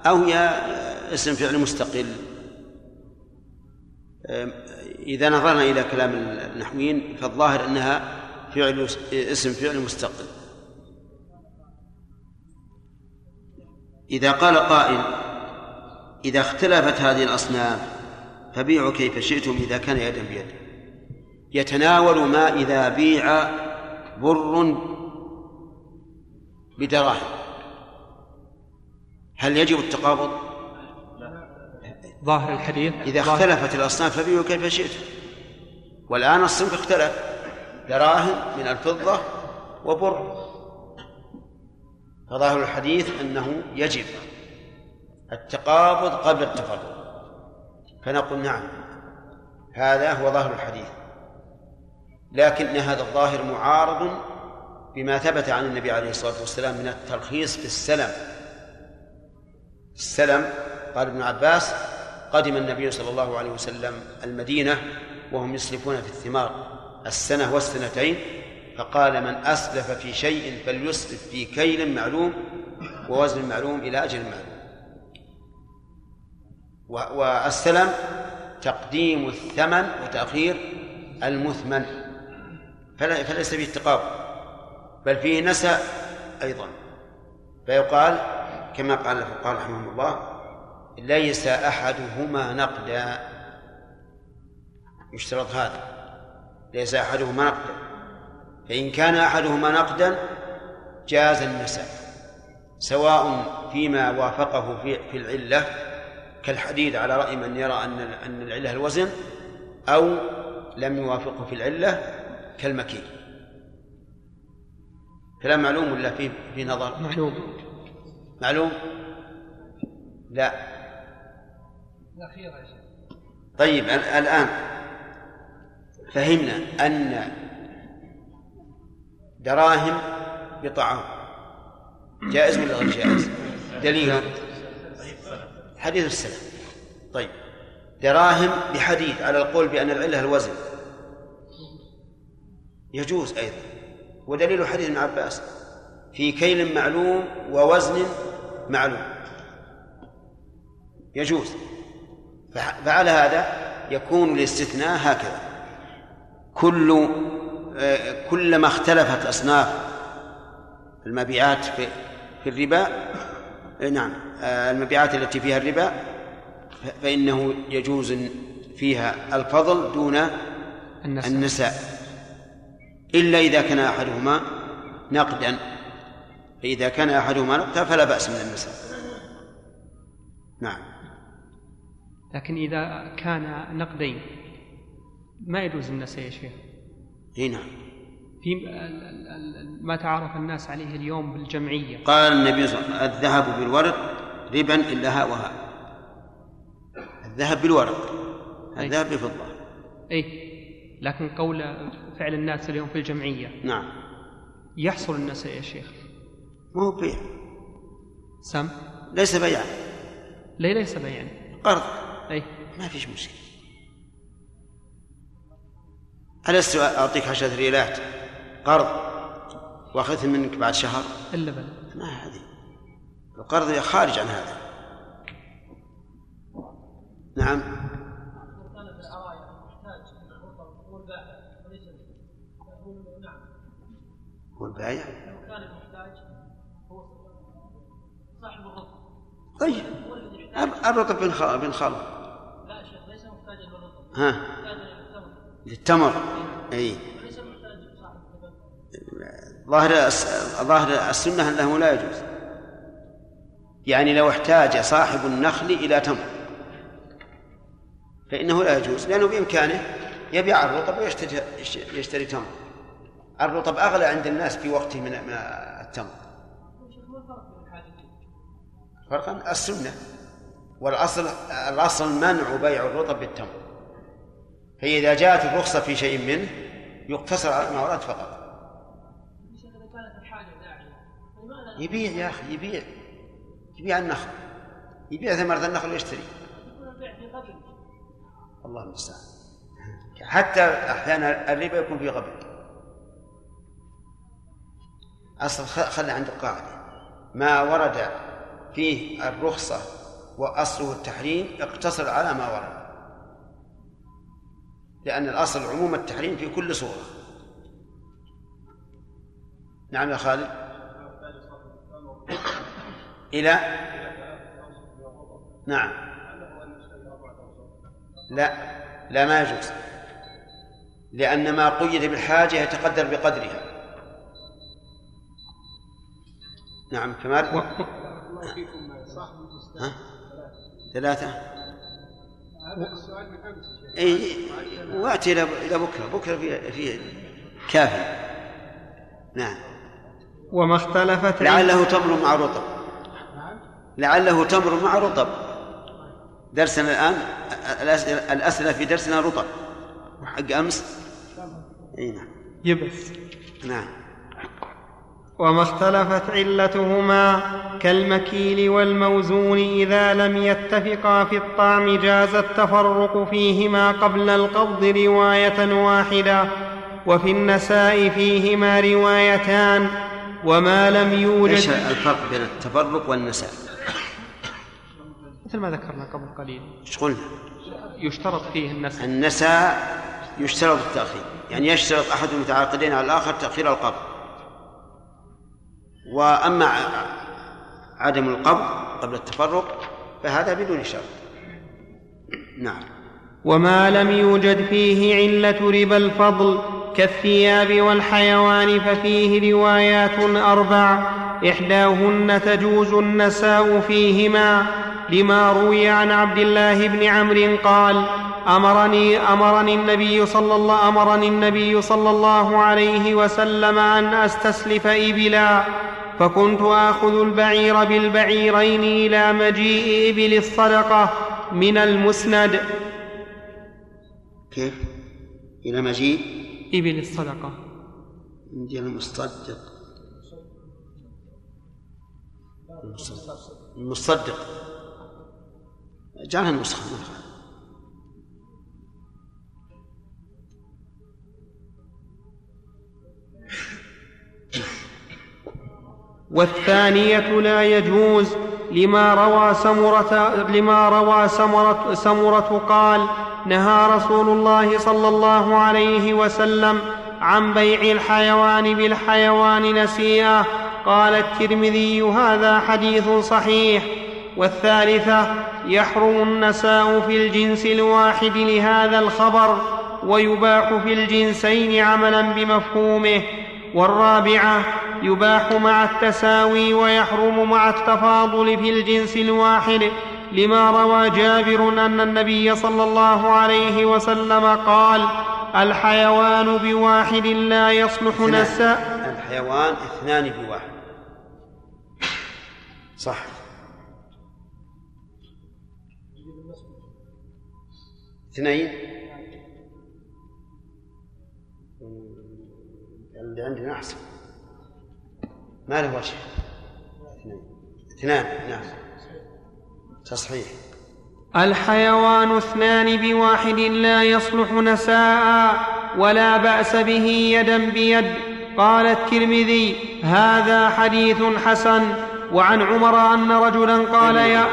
أو هي اسم فعل مستقل؟ إذا نظرنا إلى كلام النحويين فالظاهر أنها فعل اسم فعل مستقل. إذا قال قائل إذا اختلفت هذه الأصناف فبيعوا كيف شئتم إذا كان يدا بيد. يتناول ما إذا بيع بر بدراهم. هل يجب التقابض؟ ظاهر الحديث. إذا اختلفت الأصناف فبيعوا كيف شئتم. والآن الصنف اختلف. دراهم من الفضة وبر. فظاهر الحديث أنه يجب التقابض قبل التفرق فنقول نعم هذا هو ظاهر الحديث. لكن هذا الظاهر معارض بما ثبت عن النبي عليه الصلاة والسلام من الترخيص في السلم. السلم قال ابن عباس قدم النبي صلى الله عليه وسلم المدينة وهم يسلفون في الثمار. السنة والسنتين فقال من أسلف في شيء فليسلف في كيل معلوم ووزن معلوم إلى أجل معلوم. والسلم تقديم الثمن وتأخير المثمن. فليس فيه التقابل بل فيه نسى أيضا. فيقال كما قال الفقهاء رحمهم الله ليس أحدهما نقدا. يشترط هذا. ليس أحدهما نقدا. فإن كان أحدهما نقدا جاز النساء سواء فيما وافقه في, في العلة كالحديد على رأي من يرى أن أن العلة الوزن أو لم يوافقه في العلة كالمكين كلام معلوم ولا في في نظر؟ معلوم. معلوم؟ لا. الأخيرة يا شيخ. طيب الآن فهمنا أن دراهم بطعام. جائز ولا غير جائز؟ دليل. حديث السلام طيب. دراهم بحديد على القول بأن العلة الوزن. يجوز أيضا. ودليل حديث ابن عباس. في كيل معلوم ووزن معلوم. يجوز. فعلى هذا يكون الاستثناء هكذا. كل آه، كلما اختلفت أصناف المبيعات في في الربا آه، نعم آه، المبيعات التي فيها الربا فإنه يجوز فيها الفضل دون النساء, النساء. إلا إذا كان أحدهما نقدا. فإذا كان أحدهما نقدا فلا بأس من النساء. نعم. لكن إذا كان نقدين ما يجوز النساء يا شيخ إي نعم. في ما تعارف الناس عليه اليوم بالجمعية. قال النبي صلى الله عليه وسلم الذهب بالورق ربا إلا ها وها الذهب بالورق. الذهب بفضة. أي. لكن قول فعل الناس اليوم في الجمعية. نعم. يحصل النساء يا شيخ. ما هو بيع. سم؟ ليس بيعا لي ليس بيعا قرض. أي. ما فيش مشكلة. ألست أعطيك عشرة ريالات قرض وأخذت منك بعد شهر؟ إلا بل ما هذه. القرض خارج عن هذا. نعم. كان في العرايا محتاج هو البائع؟ وليس يقول نعم هو البايع لو كان محتاج هو صاحب الرطب طيب بن خال بن خال لا يا شيخ ليس محتاجا للرطب ها؟ محتاجا للتمر. إي. ظاهر ظاهر السنة أنه لا يجوز. يعني لو احتاج صاحب النخل إلى تمر. فإنه لا يجوز لأنه بإمكانه يبيع الرطب ويشتري يشتري تمر. الرطب أغلى عند الناس في وقته من التمر؟ فرقا السنة. والأصل الأصل منع بيع الرطب بالتمر. فاذا جاءت الرخصة في شيء منه يقتصر على ما ورد فقط. يبيع يا أخي يبيع. يبيع النخل. يبيع ثمرة النخل ويشتري. قبل الله المستعان. حتى أحيانا الربا يكون في أصل خ- خلي عند القاعدة. ما ورد فيه الرخصة وأصله التحريم اقتصر على ما ورد. لأن الأصل عموم التحريم في كل صورة. نعم يا خالد. إلى؟ نعم. لا لا ما يجوز. لأن ما قيد بالحاجة يتقدر بقدرها. نعم كمال. الله فيكم صاحب ها؟ ثلاثة. السؤال من امس أي وأتي إلى بكرة. بكرة في في كافي. نعم. وما اختلفت لعله تمر مع رطب. لعله تمر مع رطب. درسنا الآن الاسئله الأسئلة في درسنا رطب. وحق أمس؟ إي نعم. يبس. نعم. وما اختلفت علتهما كالمكيل والموزون إذا لم يتفقا في الطعم جاز التفرق فيهما قبل القبض رواية واحدة وفي النساء فيهما روايتان وما لم إيش يوجد الفرق بين التفرق والنساء؟ مثل ما ذكرنا قبل قليل إيش قلنا؟ يشترط فيه النسب النساء يشترط التأخير يعني يشترط أحد المتعاقدين على الآخر تأخير القبض وأما عدم القبض قبل التفرق فهذا بدون شرط. نعم. وما لم يوجد فيه علة ربا الفضل كالثياب والحيوان ففيه روايات أربع. إحداهن تجوز النساء فيهما لما روي عن عبد الله بن عمرو قال أمرني أمرني النبي صلى الله أمرني النبي صلى الله عليه وسلم أن أستسلف إبلا فكنت آخذ البعير بالبعيرين إلى مجيء إبل الصدقة من المسند. كيف؟ إلى مجيء إبل الصدقة. عندي المصدق. المصدق. جعلها النسخة. والثانية لا يجوز لما روى سمرة لما روى سمرة, سمرة قال نهى رسول الله صلى الله عليه وسلم عن بيع الحيوان بالحيوان نسيئة قال الترمذي هذا حديث صحيح. والثالثة يحرم النساء في الجنس الواحد لهذا الخبر ويباح في الجنسين عملا بمفهومه. والرابعة يباح مع التساوي ويحرم مع التفاضل في الجنس الواحد لما روى جابر أن النبي صلى الله عليه وسلم قال الحيوان بواحد لا يصلح. نساء الحيوان اثنان بواحد. صح. اثنين. اللي عندنا أحسن. ما له وجه. اثنان. نعم. تصحيح. الحيوان اثنان بواحد لا يصلح نساء ولا بأس به يدا بيد. قال الترمذي هذا حديث حسن. وعن عمر أن رجلا قال يا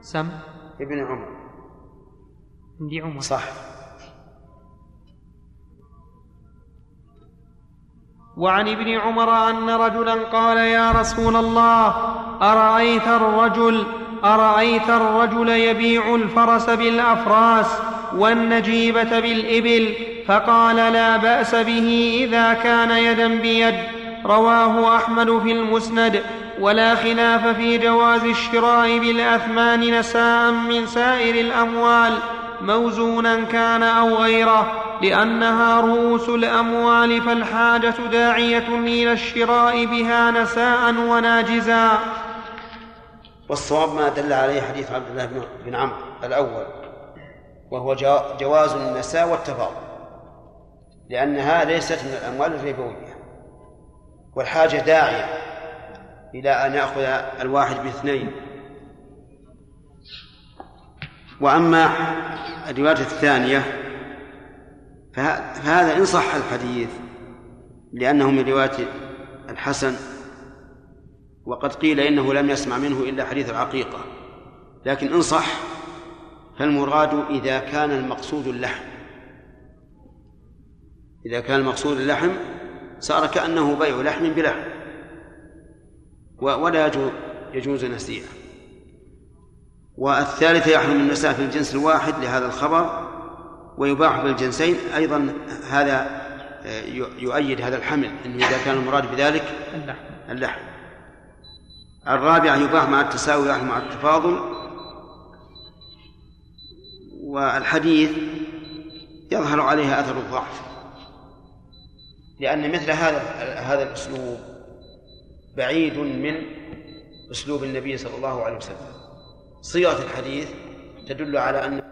سم. ابن عمر. عندي عمر. صح. وعن ابن عمر أن رجلا قال يا رسول الله أرأيت الرجل أرأيت الرجل يبيع الفرس بالأفراس والنجيبة بالإبل؟ فقال لا بأس به إذا كان يدا بيد. رواه أحمد في المسند. ولا خلاف في جواز الشراء بالأثمان نساء من سائر الأموال. موزونا كان أو غيره لأنها رؤوس الأموال فالحاجة داعية إلى الشراء بها نساء وناجزا. والصواب ما دل عليه حديث عبد الله بن- عمرو الأول وهو جوا- جواز النساء والتفاضل لأنها ليست من الأموال الربوية. والحاجة داعية إلى أن يأخذ الواحد باثنين. وأما الرواية الثانية فه- فهذا إن صح الحديث لأنه من رواية الحسن وقد قيل إنه لم يسمع منه إلا حديث العقيقة. لكن إن صح فالمراد إذا كان المقصود اللحم. إذا كان المقصود اللحم صار كأنه بيع لحم بلحم ولا يجوز نسيئة. والثالثة يحرم النساء في الجنس الواحد لهذا الخبر ويباح في الجنسين. أيضا هذا آه، يؤيد هذا الحمل أنه إذا كان المراد بذلك اللحم. اللحم. الرابعة يباح مع التساوي ويحرم مع التفاضل. والحديث يظهر عليها أثر الضعف لأن مثل هذا هذا الأسلوب بعيد من أسلوب النبي صلى الله عليه وسلم. صيغة الحديث تدل على أن